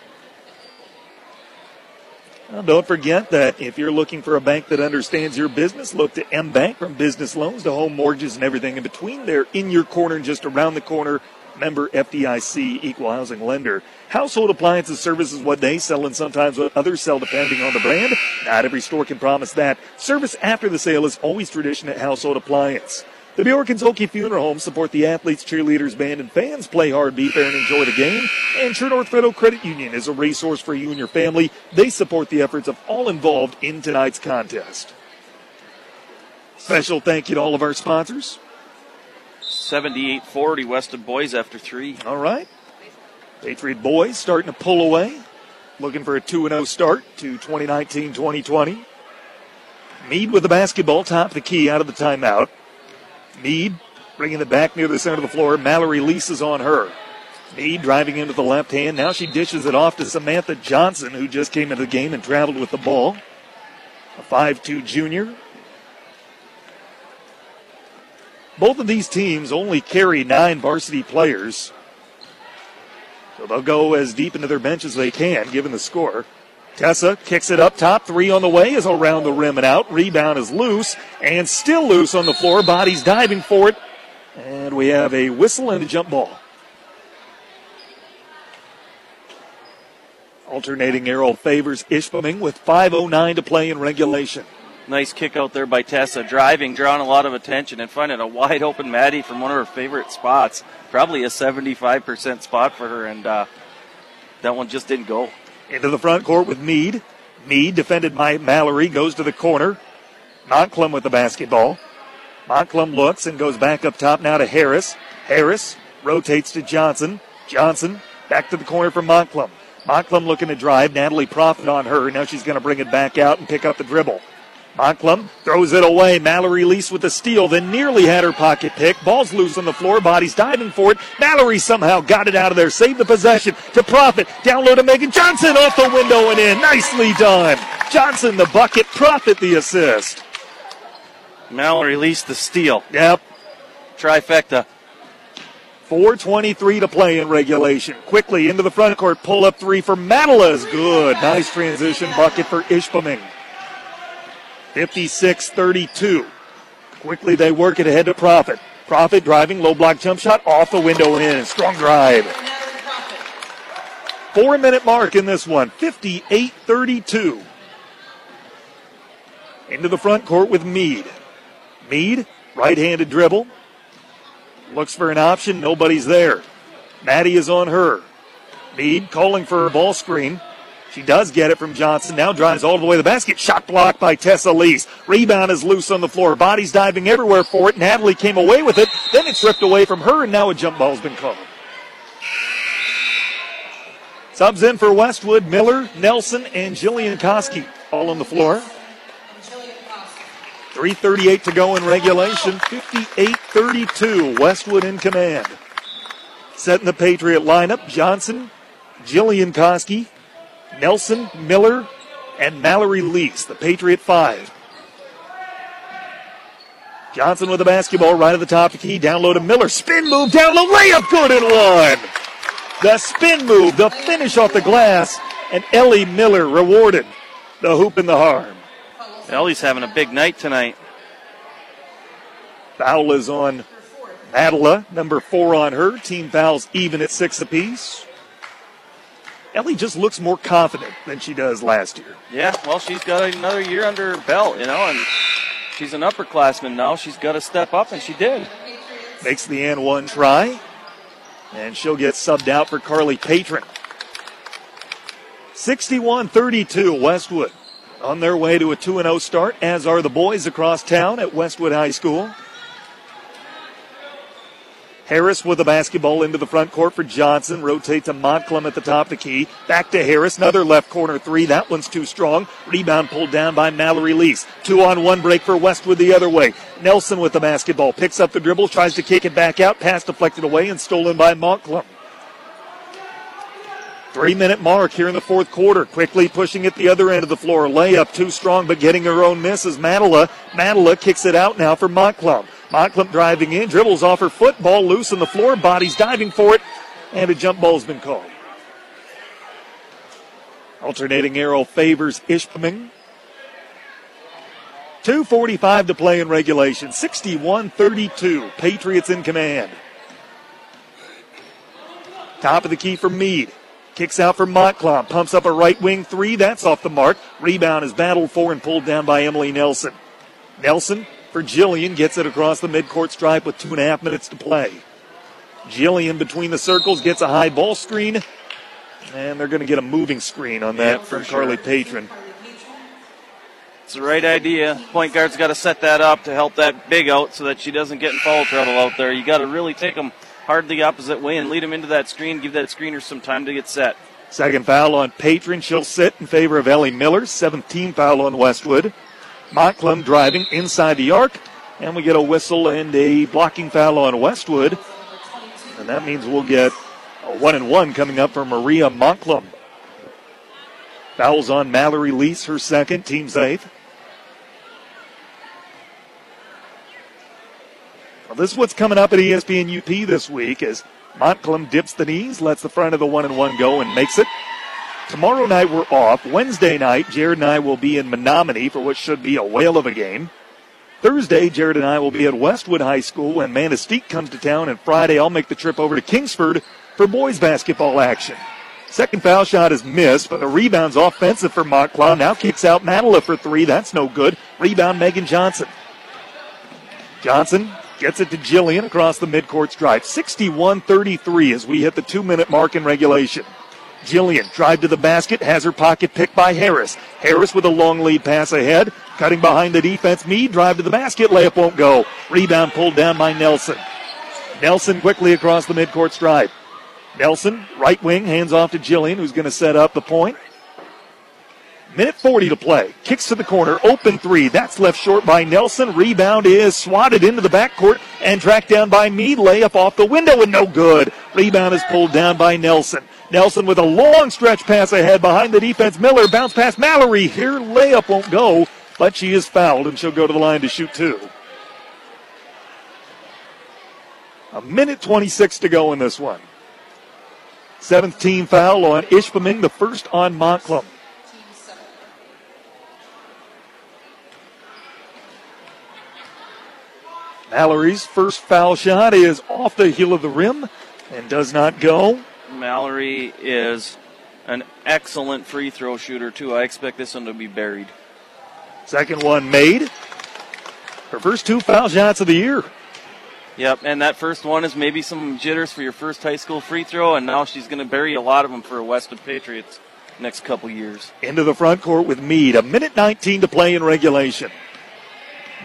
Well, don't forget that if you're looking for a bank that understands your business, look to M Bank from business loans to home mortgages and everything in between. They're in your corner and just around the corner. Member FDIC equal housing lender. Household appliances service is what they sell and sometimes what others sell depending on the brand. Not every store can promise that. Service after the sale is always tradition at Household Appliance. The Bjork and Zhulkie Funeral Home support the athletes, cheerleaders, band, and fans. Play hard, be fair, and enjoy the game. And True North Federal Credit Union is a resource for you and your family. They support the efforts of all involved in tonight's contest. Special thank you to all of our sponsors. 78-40 Weston boys after three. All right. Patriot boys starting to pull away. Looking for a 2-0 start to 2019-2020. Mead with the basketball, top the key out of the timeout. Mead bringing it back near the center of the floor. Mallory leases on her. Mead driving into the left hand. Now she dishes it off to Samantha Johnson, who just came into the game and traveled with the ball. A 5 2 junior. Both of these teams only carry nine varsity players. So they'll go as deep into their bench as they can, given the score. Tessa kicks it up top. Three on the way is around the rim and out. Rebound is loose and still loose on the floor. Bodies diving for it. And we have a whistle and a jump ball. Alternating arrow favors Ishpeming with 5.09 to play in regulation. Nice kick out there by Tessa, driving, drawing a lot of attention, and finding a wide open Maddie from one of her favorite spots. Probably a 75% spot for her, and uh, that one just didn't go. Into the front court with Mead. Mead, defended by Mallory, goes to the corner. Montclum with the basketball. Montclum looks and goes back up top now to Harris. Harris rotates to Johnson. Johnson back to the corner for Montclum. Montclum looking to drive. Natalie Profit on her. Now she's going to bring it back out and pick up the dribble. Montclum throws it away. Mallory Lease with the steal, then nearly had her pocket pick. Ball's loose on the floor. Bodies diving for it. Mallory somehow got it out of there. Saved the possession to Profit. Down low to Megan Johnson off the window and in. Nicely done. Johnson the bucket. Profit the assist. Mallory Lease the steal. Yep. Trifecta. 4.23 to play in regulation. Quickly into the front court. Pull up three for Madela is good. Nice transition bucket for Ishpeming. 56 32. Quickly they work it ahead to Profit. Profit driving, low block jump shot off the window in. Strong drive. Four minute mark in this one. 58 32. Into the front court with Mead. Mead, right handed dribble. Looks for an option. Nobody's there. Maddie is on her. Mead calling for a ball screen. She does get it from Johnson. Now drives all the way to the basket. Shot blocked by Tessa Lease. Rebound is loose on the floor. Bodies diving everywhere for it. Natalie came away with it. Then it's ripped away from her, and now a jump ball's been called. Subs in for Westwood, Miller, Nelson, and Jillian Koski all on the floor. 3.38 to go in regulation. 58 32. Westwood in command. Setting the Patriot lineup Johnson, Jillian Koski, Nelson, Miller, and Mallory Lease, the Patriot five. Johnson with the basketball right at the top of the key. Down low to Miller. Spin move down low. Layup good and one. The spin move, the finish off the glass, and Ellie Miller rewarded the hoop and the harm. Ellie's having a big night tonight. Foul is on Adela, number four on her. Team fouls even at six apiece. Ellie just looks more confident than she does last year. Yeah, well, she's got another year under her belt, you know, and she's an upperclassman now. She's got to step up, and she did. Makes the and one try, and she'll get subbed out for Carly Patron. 61 32, Westwood on their way to a 2 0 start, as are the boys across town at Westwood High School. Harris with the basketball into the front court for Johnson. Rotate to Montclair at the top of the key. Back to Harris. Another left corner three. That one's too strong. Rebound pulled down by Mallory Lease. Two on one break for Westwood the other way. Nelson with the basketball. Picks up the dribble. Tries to kick it back out. Pass deflected away and stolen by Montclair. Three minute mark here in the fourth quarter. Quickly pushing it the other end of the floor. Layup too strong, but getting her own miss is Madela. Madela kicks it out now for Montclair. Montclair driving in, dribbles off her foot, ball loose on the floor, bodies diving for it, and a jump ball's been called. Alternating arrow favors Ishpeming. 2.45 to play in regulation. 61 32. Patriots in command. Top of the key for Mead. Kicks out for Montclair. Pumps up a right wing three. That's off the mark. Rebound is battled for and pulled down by Emily Nelson. Nelson for Jillian. Gets it across the midcourt stripe with two and a half minutes to play. Jillian between the circles gets a high ball screen. And they're going to get a moving screen on that Yeah, from for Carly. Patron. It's the right idea. Point guard's got to set that up to help that big out so that she doesn't get in foul trouble out there. You got to really take them hard the opposite way and lead them into that screen. Give that screener some time to get set. Second foul on Patron. She'll sit in favor of Ellie Miller. 17 foul on Westwood. Montclair driving inside the arc. And we get a whistle and a blocking foul on Westwood. And that means we'll get a one and one coming up for Maria Montclair. Fouls on Mallory Lease, her second, team's eighth. Well, this is what's coming up at ESPN UP this week as Montclair dips the knees, lets the front of the one and one go, and makes it. Tomorrow night we're off. Wednesday night, Jared and I will be in Menominee for what should be a whale of a game. Thursday, Jared and I will be at Westwood High School when Manistee comes to town, and Friday I'll make the trip over to Kingsford for boys basketball action. Second foul shot is missed, but the rebound's offensive for Montclair. Now kicks out Madela for three. That's no good. Rebound Megan Johnson. Johnson gets it to Jillian across the midcourt stripe. 61 33 as we hit the two minute mark in regulation. Jillian drive to the basket, has her pocket picked by Harris. Harris with a long lead pass ahead, cutting behind the defense. Mead drive to the basket, layup won't go. Rebound pulled down by Nelson. Nelson quickly across the midcourt stripe. Nelson, right wing, hands off to Jillian, who's going to set up the point. Minute 40 to play. Kicks to the corner. Open three. That's left short by Nelson. Rebound is swatted into the backcourt and tracked down by Mead. Layup off the window and no good. Rebound is pulled down by Nelson. Nelson with a long stretch pass ahead behind the defense. Miller bounce past Mallory. Here layup won't go, but she is fouled and she'll go to the line to shoot two. A minute 26 to go in this one. Seventh team foul on Ishpeming, the first on Montclair. Mallory's first foul shot is off the heel of the rim and does not go. Mallory is an excellent free throw shooter, too. I expect this one to be buried. Second one made. Her first two foul shots of the year. Yep, and that first one is maybe some jitters for your first high school free throw, and now she's going to bury a lot of them for Westwood Patriots next couple years. Into the front court with Mead. A minute 19 to play in regulation.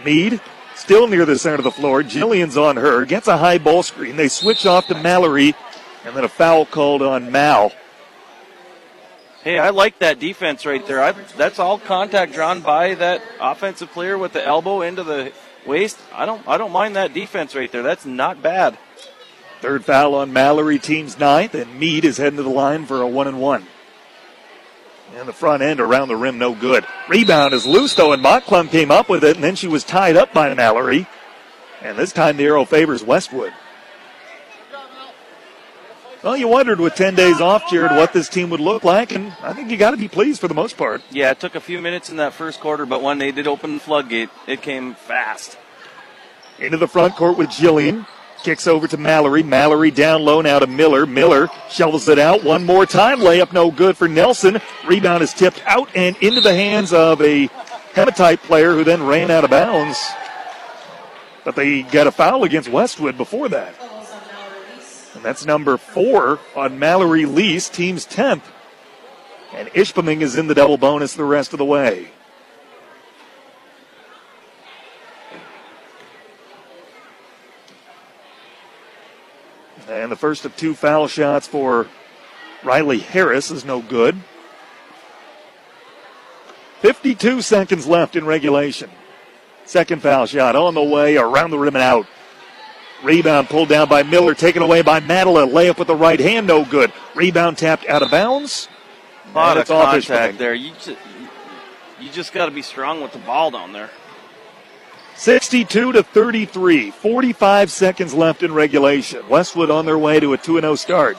Mead still near the center of the floor. Jillian's on her. Gets a high ball screen. They switch off to Mallory, and then a foul called on Mal. Hey, I like that defense right there. I, that's all contact drawn by that offensive player with the elbow into the waist. I don't, I don't mind that defense right there. That's not bad. Third foul on Mallory, team's ninth, and Mead is heading to the line for a one and one. And the front end around the rim, no good. Rebound is loose though, and Montclum came up with it, and then she was tied up by Mallory. And this time the arrow favors Westwood. Well, you wondered with 10 days off, Jared, what this team would look like, and I think you got to be pleased for the most part. Yeah, it took a few minutes in that first quarter, but when they did open the floodgate, it came fast. Into the front court with Jillian. Kicks over to Mallory. Mallory down low now to Miller. Miller shovels it out one more time. Layup no good for Nelson. Rebound is tipped out and into the hands of a Hematite player who then ran out of bounds. But they got a foul against Westwood before that. That's number four on Mallory Lease, team's 10th. And Ishpeming is in the double bonus the rest of the way. And the first of two foul shots for Riley Harris is no good. 52 seconds left in regulation. Second foul shot on the way, around the rim and out. Rebound pulled down by Miller, taken away by Madela. Layup with the right hand, no good. Rebound tapped out of bounds. A lot of contact there. You just, you just got to be strong with the ball down there. 62 to 33. 45 seconds left in regulation. Westwood on their way to a 2 0 start.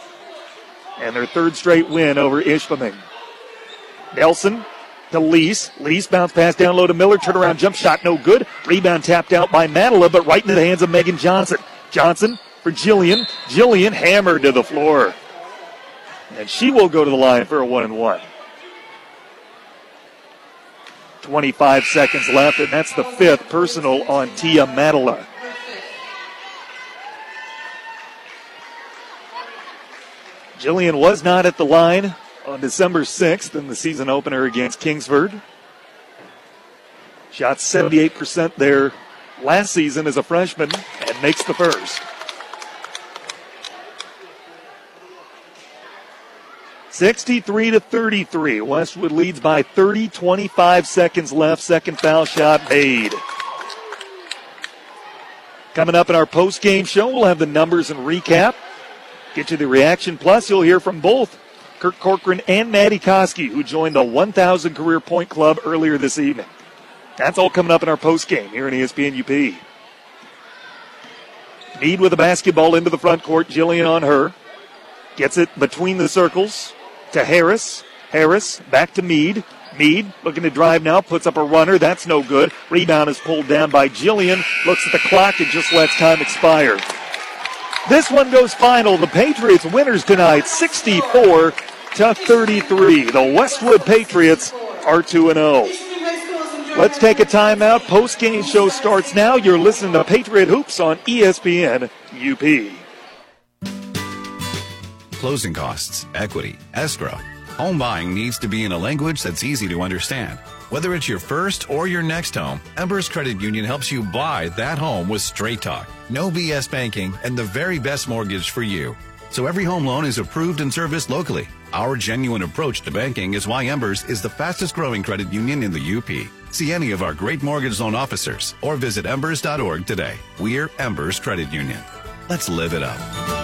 And their third straight win over Ishpeming. Nelson to Lease. Lease bounce pass down low to Miller. Turnaround jump shot, no good. Rebound tapped out by Madela, but right into the hands of Megan Johnson. Johnson for Jillian. Jillian hammered to the floor. And she will go to the line for a one and one. 25 seconds left, and that's the fifth personal on Tia Madela. Jillian was not at the line on December 6th in the season opener against Kingsford. Shot 78% there last season as a freshman and makes the first. Sixty-three to thirty-three. Westwood leads by 30. 25 seconds left. Second foul shot made. Coming up in our post-game show, we'll have the numbers and recap. Get you the reaction. Plus, you'll hear from both Kirk Corcoran and Maddie Koski, who joined the 1,000 Career Point Club earlier this evening. That's all coming up in our post-game here in ESPN UP. Mead with a basketball into the front court. Jillian on her. Gets it between the circles to Harris. Harris back to Mead. Mead looking to drive now, puts up a runner. That's no good. Rebound is pulled down by Jillian. Looks at the clock and just lets time expire. This one goes final. The Patriots winners tonight, 64 to 33. The Westwood Patriots are 2 0. Let's take a timeout. Post game show starts now. You're listening to Patriot Hoops on ESPN UP. Closing costs, equity, escrow. Home buying needs to be in a language that's easy to understand. Whether it's your first or your next home, Embers Credit Union helps you buy that home with straight talk, no BS banking, and the very best mortgage for you. So every home loan is approved and serviced locally. Our genuine approach to banking is why Embers is the fastest growing credit union in the UP. See any of our great mortgage loan officers or visit embers.org today. We're Embers Credit Union. Let's live it up.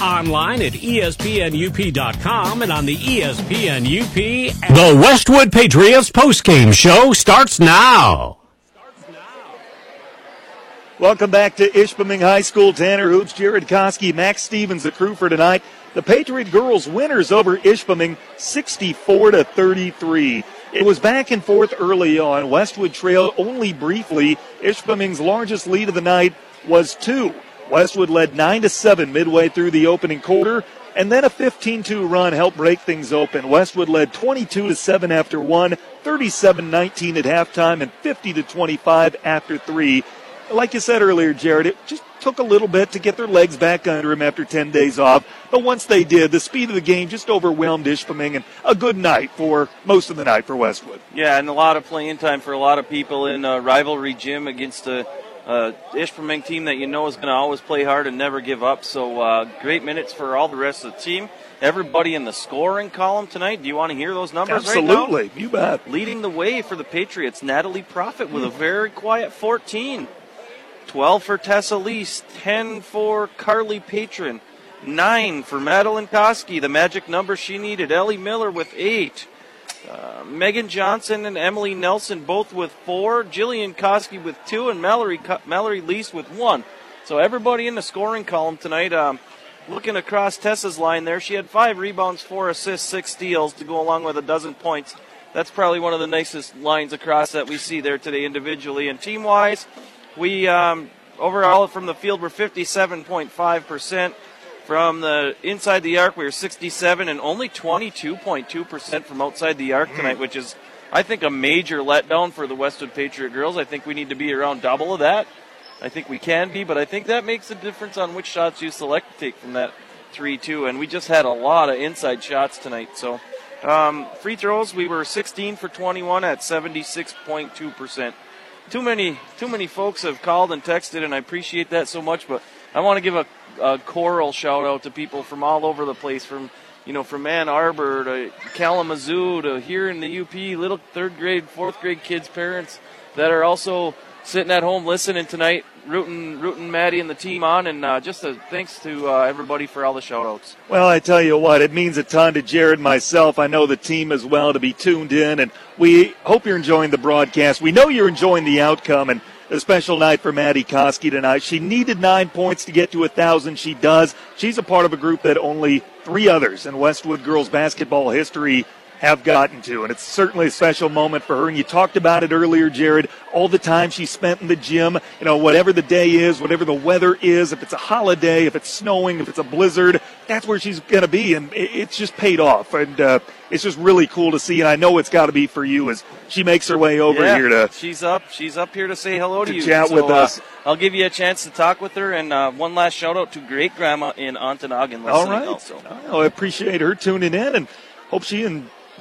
Online at ESPNUP.com and on the E ESPN UP. app. The Westwood Patriots postgame show starts now. Welcome back to Ishpeming High School. Tanner Hoops, Jared Koski, Max Stevens, the crew for tonight. The Patriot girls winners over Ishpeming 64 to 33. It was back and forth early on. Westwood trailed only briefly. Ishpeming's largest lead of the night was two. Westwood led 9 to 7 midway through the opening quarter, and then a 15-2 run helped break things open. Westwood led 22 to 7 after 1, 37-19 at halftime, and 50 to 25 after 3. Like you said earlier, Jared, it just took a little bit to get their legs back under him after 10 days off. But once they did, the speed of the game just overwhelmed Ishpeming, and a good night for most of the night for Westwood. Yeah, and a lot of playing time for a lot of people in a rivalry gym against a uh, Ishpeming team that you know is going to always play hard and never give up. So uh, great minutes for all the rest of the team. Everybody in the scoring column tonight. Do you want to hear those numbers right now? Absolutely, you bet. Leading the way for the Patriots, Natalie Profit with a very quiet 14. 12 for Tessa Lease, 10 for Carly Patron, 9 for Madeline Koski, the magic number she needed. Ellie Miller with 8. Uh, Megan Johnson and Emily Nelson both with 4. Jillian Koski with 2, and Mallory, Mallory Lease with 1. So everybody in the scoring column tonight. Um, looking across Tessa's line there, she had 5 rebounds, 4 assists, 6 steals to go along with a dozen points. That's probably one of the nicest lines across that we see there today individually. And team wise, we um, overall from the field we're 57.5%, From the inside the arc, we were 67 and only 22.2% from outside the arc tonight, which is, I think, a major letdown for the Westwood Patriot girls. I think we need to be around double of that. I think we can be, but I think that makes a difference on which shots you select to take from that 3 2. And we just had a lot of inside shots tonight. So, um, free throws, we were 16 for 21 at 76.2%. Too many, too many folks have called and texted, and I appreciate that so much. But I want to give a, a choral shout out to people from all over the place, from you know, from Ann Arbor to Kalamazoo to here in the UP, little third grade, fourth grade kids' parents that are also sitting at home listening tonight, rooting, rooting Maddie and the team on, and uh, just a thanks to uh, everybody for all the shout outs. Well, I tell you what, it means a ton to Jared myself. I know the team as well to be tuned in, and we hope you're enjoying the broadcast. We know you're enjoying the outcome, and a special night for Maddie Koski tonight. She needed nine points to get to a thousand. She does. She's a part of a group that only three others in Westwood girls basketball history have gotten to. And it's certainly a special moment for her. And you talked about it earlier, Jared, all the time she spent in the gym, you know, whatever the day is, whatever the weather is, if it's a holiday, if it's snowing, if it's a blizzard, that's where she's going to be. And it's just paid off. And, uh, it's just really cool to see, and I know it's got to be for you as she makes her way over yeah, here to. She's up. She's up here to say hello to, to you. Chat so, with us. Uh, I'll give you a chance to talk with her, and uh, one last shout out to great grandma in Ontonagon. All right. Also. I appreciate her tuning in, and hope she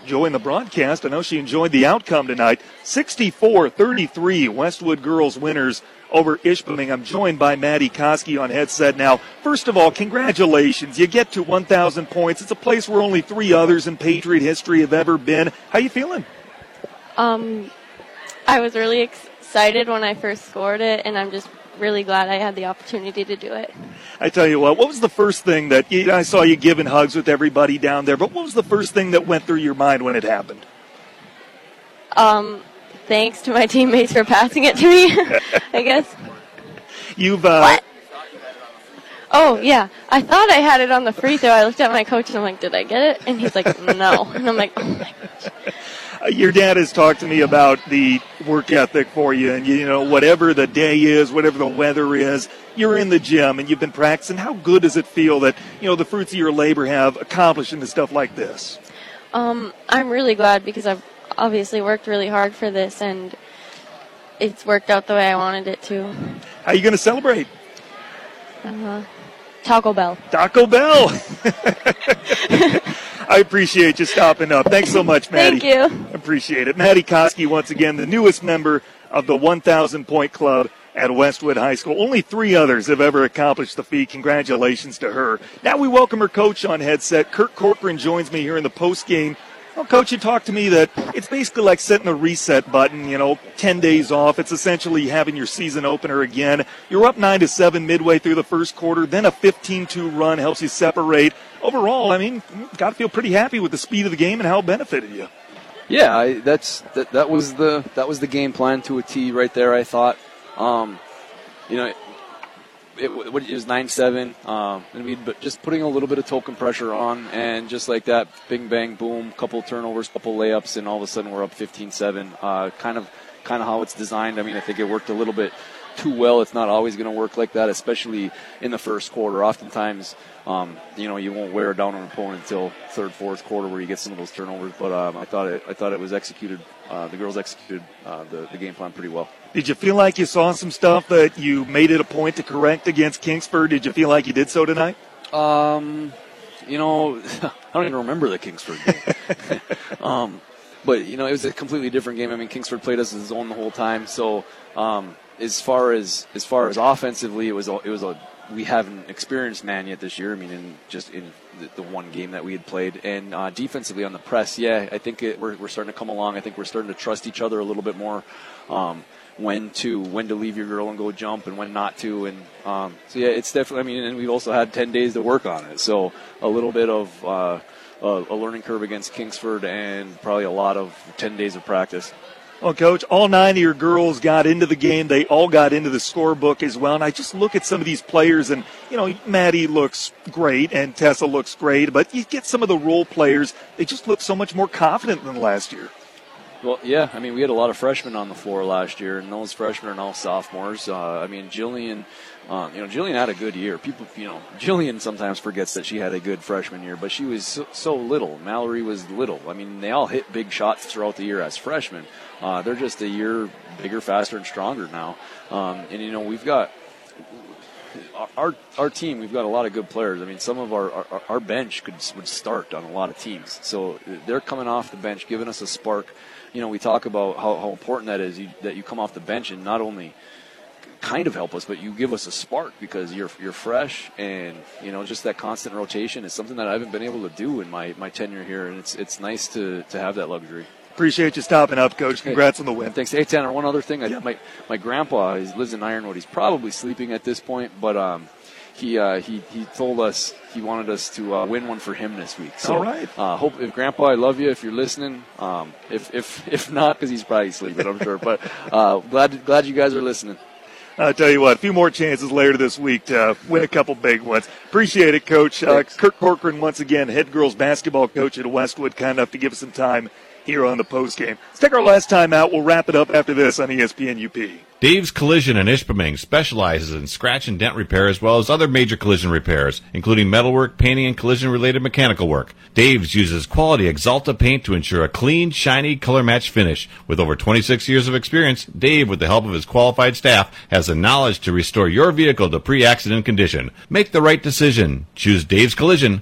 enjoying the broadcast. I know she enjoyed the outcome tonight. 64-33, Westwood girls winners over Ishpeming. I'm joined by Maddie Koski on headset now. First of all, congratulations. You get to 1,000 points. It's a place where only three others in Patriot history have ever been. How you feeling? Um, I was really excited when I first scored it, and I'm just really glad I had the opportunity to do it. I tell you what, what was the first thing that you, I saw you giving hugs with everybody down there? But what was the first thing that went through your mind when it happened? Um, thanks to my teammates for passing it to me. <laughs> I guess. You've uh, what? Oh yeah, I thought I had it on the free throw. I looked at my coach and I'm like, "Did I get it?" And he's like, "No." <laughs> And I'm like, "Oh my gosh." <laughs> your dad has talked to me about the work ethic for you, and you know whatever the day is, whatever the weather is, you're in the gym and you've been practicing. How good does it feel that you know the fruits of your labor have accomplished into stuff like this? Um, I'm really glad because I've obviously worked really hard for this, and it's worked out the way I wanted it to. How are you going to celebrate? Uh, Taco Bell. Taco Bell. <laughs> <laughs> I appreciate you stopping up. Thanks so much, Maddie. Thank you. Appreciate it. Maddie Koski, once again, the newest member of the 1,000 point club at Westwood High School. Only three others have ever accomplished the feat. Congratulations to her. Now we welcome her coach on headset. Kurt Corcoran joins me here in the post game well, Coach, you talked to me that it's basically like setting a reset button, you know, 10 days off. It's essentially having your season opener again. You're up 9 to 7 midway through the first quarter, then a 15 2 run helps you separate. Overall, I mean, got to feel pretty happy with the speed of the game and how it benefited you. Yeah, I, that's that, that was the that was the game plan to a T right there. I thought, um, you know, it, it was nine seven. Um, I mean, but just putting a little bit of token pressure on, and just like that, bing bang boom, couple turnovers, couple layups, and all of a sudden we're up 15-7. Uh, kind of, kind of how it's designed. I mean, I think it worked a little bit too well. It's not always going to work like that, especially in the first quarter. Oftentimes, um, you know, you won't wear down an opponent until third, fourth quarter where you get some of those turnovers. But um, I thought it, I thought it was executed. Uh, the girls executed uh, the, the game plan pretty well. Did you feel like you saw some stuff that you made it a point to correct against Kingsford? Did you feel like you did so tonight? Um, you know, <laughs> I don't even remember the Kingsford game. <laughs> um, but you know, it was a completely different game. I mean, Kingsford played us in zone the whole time, so um, as far as as far as offensively, it was a, it was a we haven't experienced man yet this year. I mean, in just in the, the one game that we had played, and uh, defensively on the press, yeah, I think it, we're, we're starting to come along. I think we're starting to trust each other a little bit more. Um, when to when to leave your girl and go jump and when not to and um, so yeah it's definitely I mean and we've also had 10 days to work on it so a little bit of uh, a learning curve against Kingsford and probably a lot of 10 days of practice. Well, Coach, all nine of your girls got into the game. They all got into the scorebook as well. And I just look at some of these players, and, you know, Maddie looks great and Tessa looks great, but you get some of the role players, they just look so much more confident than last year. Well, yeah, I mean, we had a lot of freshmen on the floor last year, and those freshmen are now sophomores. Uh, I mean, Jillian, um, you know, Jillian had a good year. People, you know, <laughs> Jillian sometimes forgets that she had a good freshman year, but she was so, so little. Mallory was little. I mean, they all hit big shots throughout the year as freshmen. Uh, they're just a year bigger, faster, and stronger now. Um, and you know, we've got our our team, we've got a lot of good players. I mean, some of our, our, our bench could would start on a lot of teams. So they're coming off the bench, giving us a spark. You know, we talk about how, how important that is you, that you come off the bench and not only kind of help us, but you give us a spark because you're you're fresh and you know just that constant rotation is something that I haven't been able to do in my, my tenure here, and it's it's nice to to have that luxury. Appreciate you stopping up, Coach. Congrats hey, on the win. Thanks. Hey, Tanner, one other thing. I. My my grandpa he lives in Ironwood. He's probably sleeping at this point, but um, he uh, he he told us he wanted us to uh, win one for him this week. So, All right. Uh, hope if Grandpa, I love you. If you're listening, um, if if if not, because he's probably sleeping, I'm sure. But uh, glad glad you guys are listening. I'll tell you what, a few more chances later this week to win a couple big ones. Appreciate it, Coach. Uh, Kirk Corcoran, once again, head girls basketball coach at Westwood, kind enough to give us some time here on the post game. Let's take our last time out. We'll wrap it up after this on ESPN UP. Dave's Collision in Ishpeming specializes in scratch and dent repair as well as other major collision repairs, including metalwork, painting, and collision related mechanical work. Dave's uses quality Axalta paint to ensure a clean, shiny, color match finish. With over 26 years of experience, Dave, with the help of his qualified staff, has the knowledge to restore your vehicle to pre accident condition. Make the right decision. Choose Dave's Collision.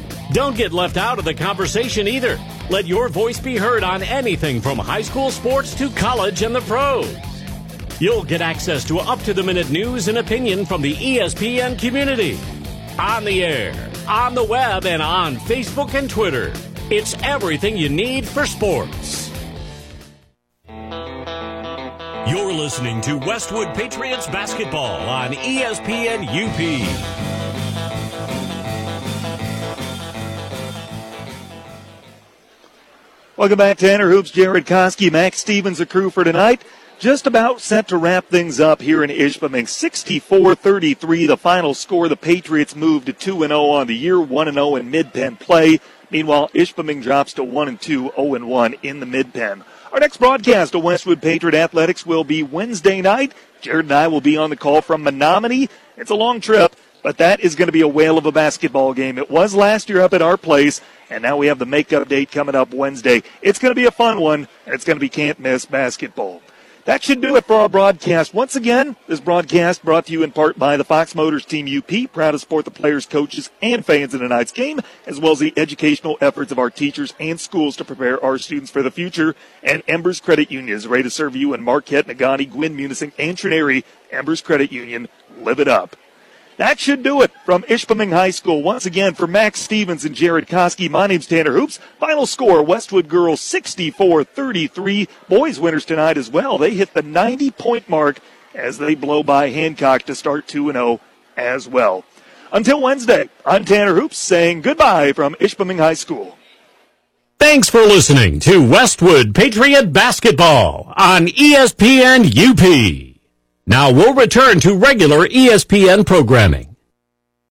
Don't get left out of the conversation either. Let your voice be heard on anything from high school sports to college and the pros. You'll get access to up to the minute news and opinion from the ESPN community. On the air, on the web, and on Facebook and Twitter. It's everything you need for sports. You're listening to Westwood Patriots basketball on ESPN UP. Welcome back, to Tanner Hoops, Jared Koski, Max Stevens, the crew for tonight. Just about set to wrap things up here in Ishpeming. 64-33, the final score. The Patriots move to 2-0 on the year, 1-0 in mid-pen play. Meanwhile, Ishpeming drops to 1-2, 0-1 in the mid-pen. Our next broadcast of Westwood Patriot Athletics will be Wednesday night. Jared and I will be on the call from Menominee. It's a long trip, but that is going to be a whale of a basketball game. It was last year up at our place, and now we have the makeup date coming up Wednesday. It's going to be a fun one, and it's going to be can't miss basketball. That should do it for our broadcast. Once again, this broadcast brought to you in part by the Fox Motors Team UP, proud to support the players, coaches, and fans in tonight's game, as well as the educational efforts of our teachers and schools to prepare our students for the future. And Embers Credit Union is ready to serve you in Marquette, Negaunee, Gwinn, Munising, and Trenary. Embers Credit Union, live it up. That should do it from Ishpeming High School. Once again, for Max Stevens and Jared Koski, my name's Tanner Hoops. Final score, Westwood girls 64-33. Boys winners tonight as well. They hit the 90-point mark as they blow by Hancock to start 2-0 as well. Until Wednesday, I'm Tanner Hoops saying goodbye from Ishpeming High School. Thanks for listening to Westwood Patriot Basketball on ESPN UP. Now we'll return to regular ESPN programming.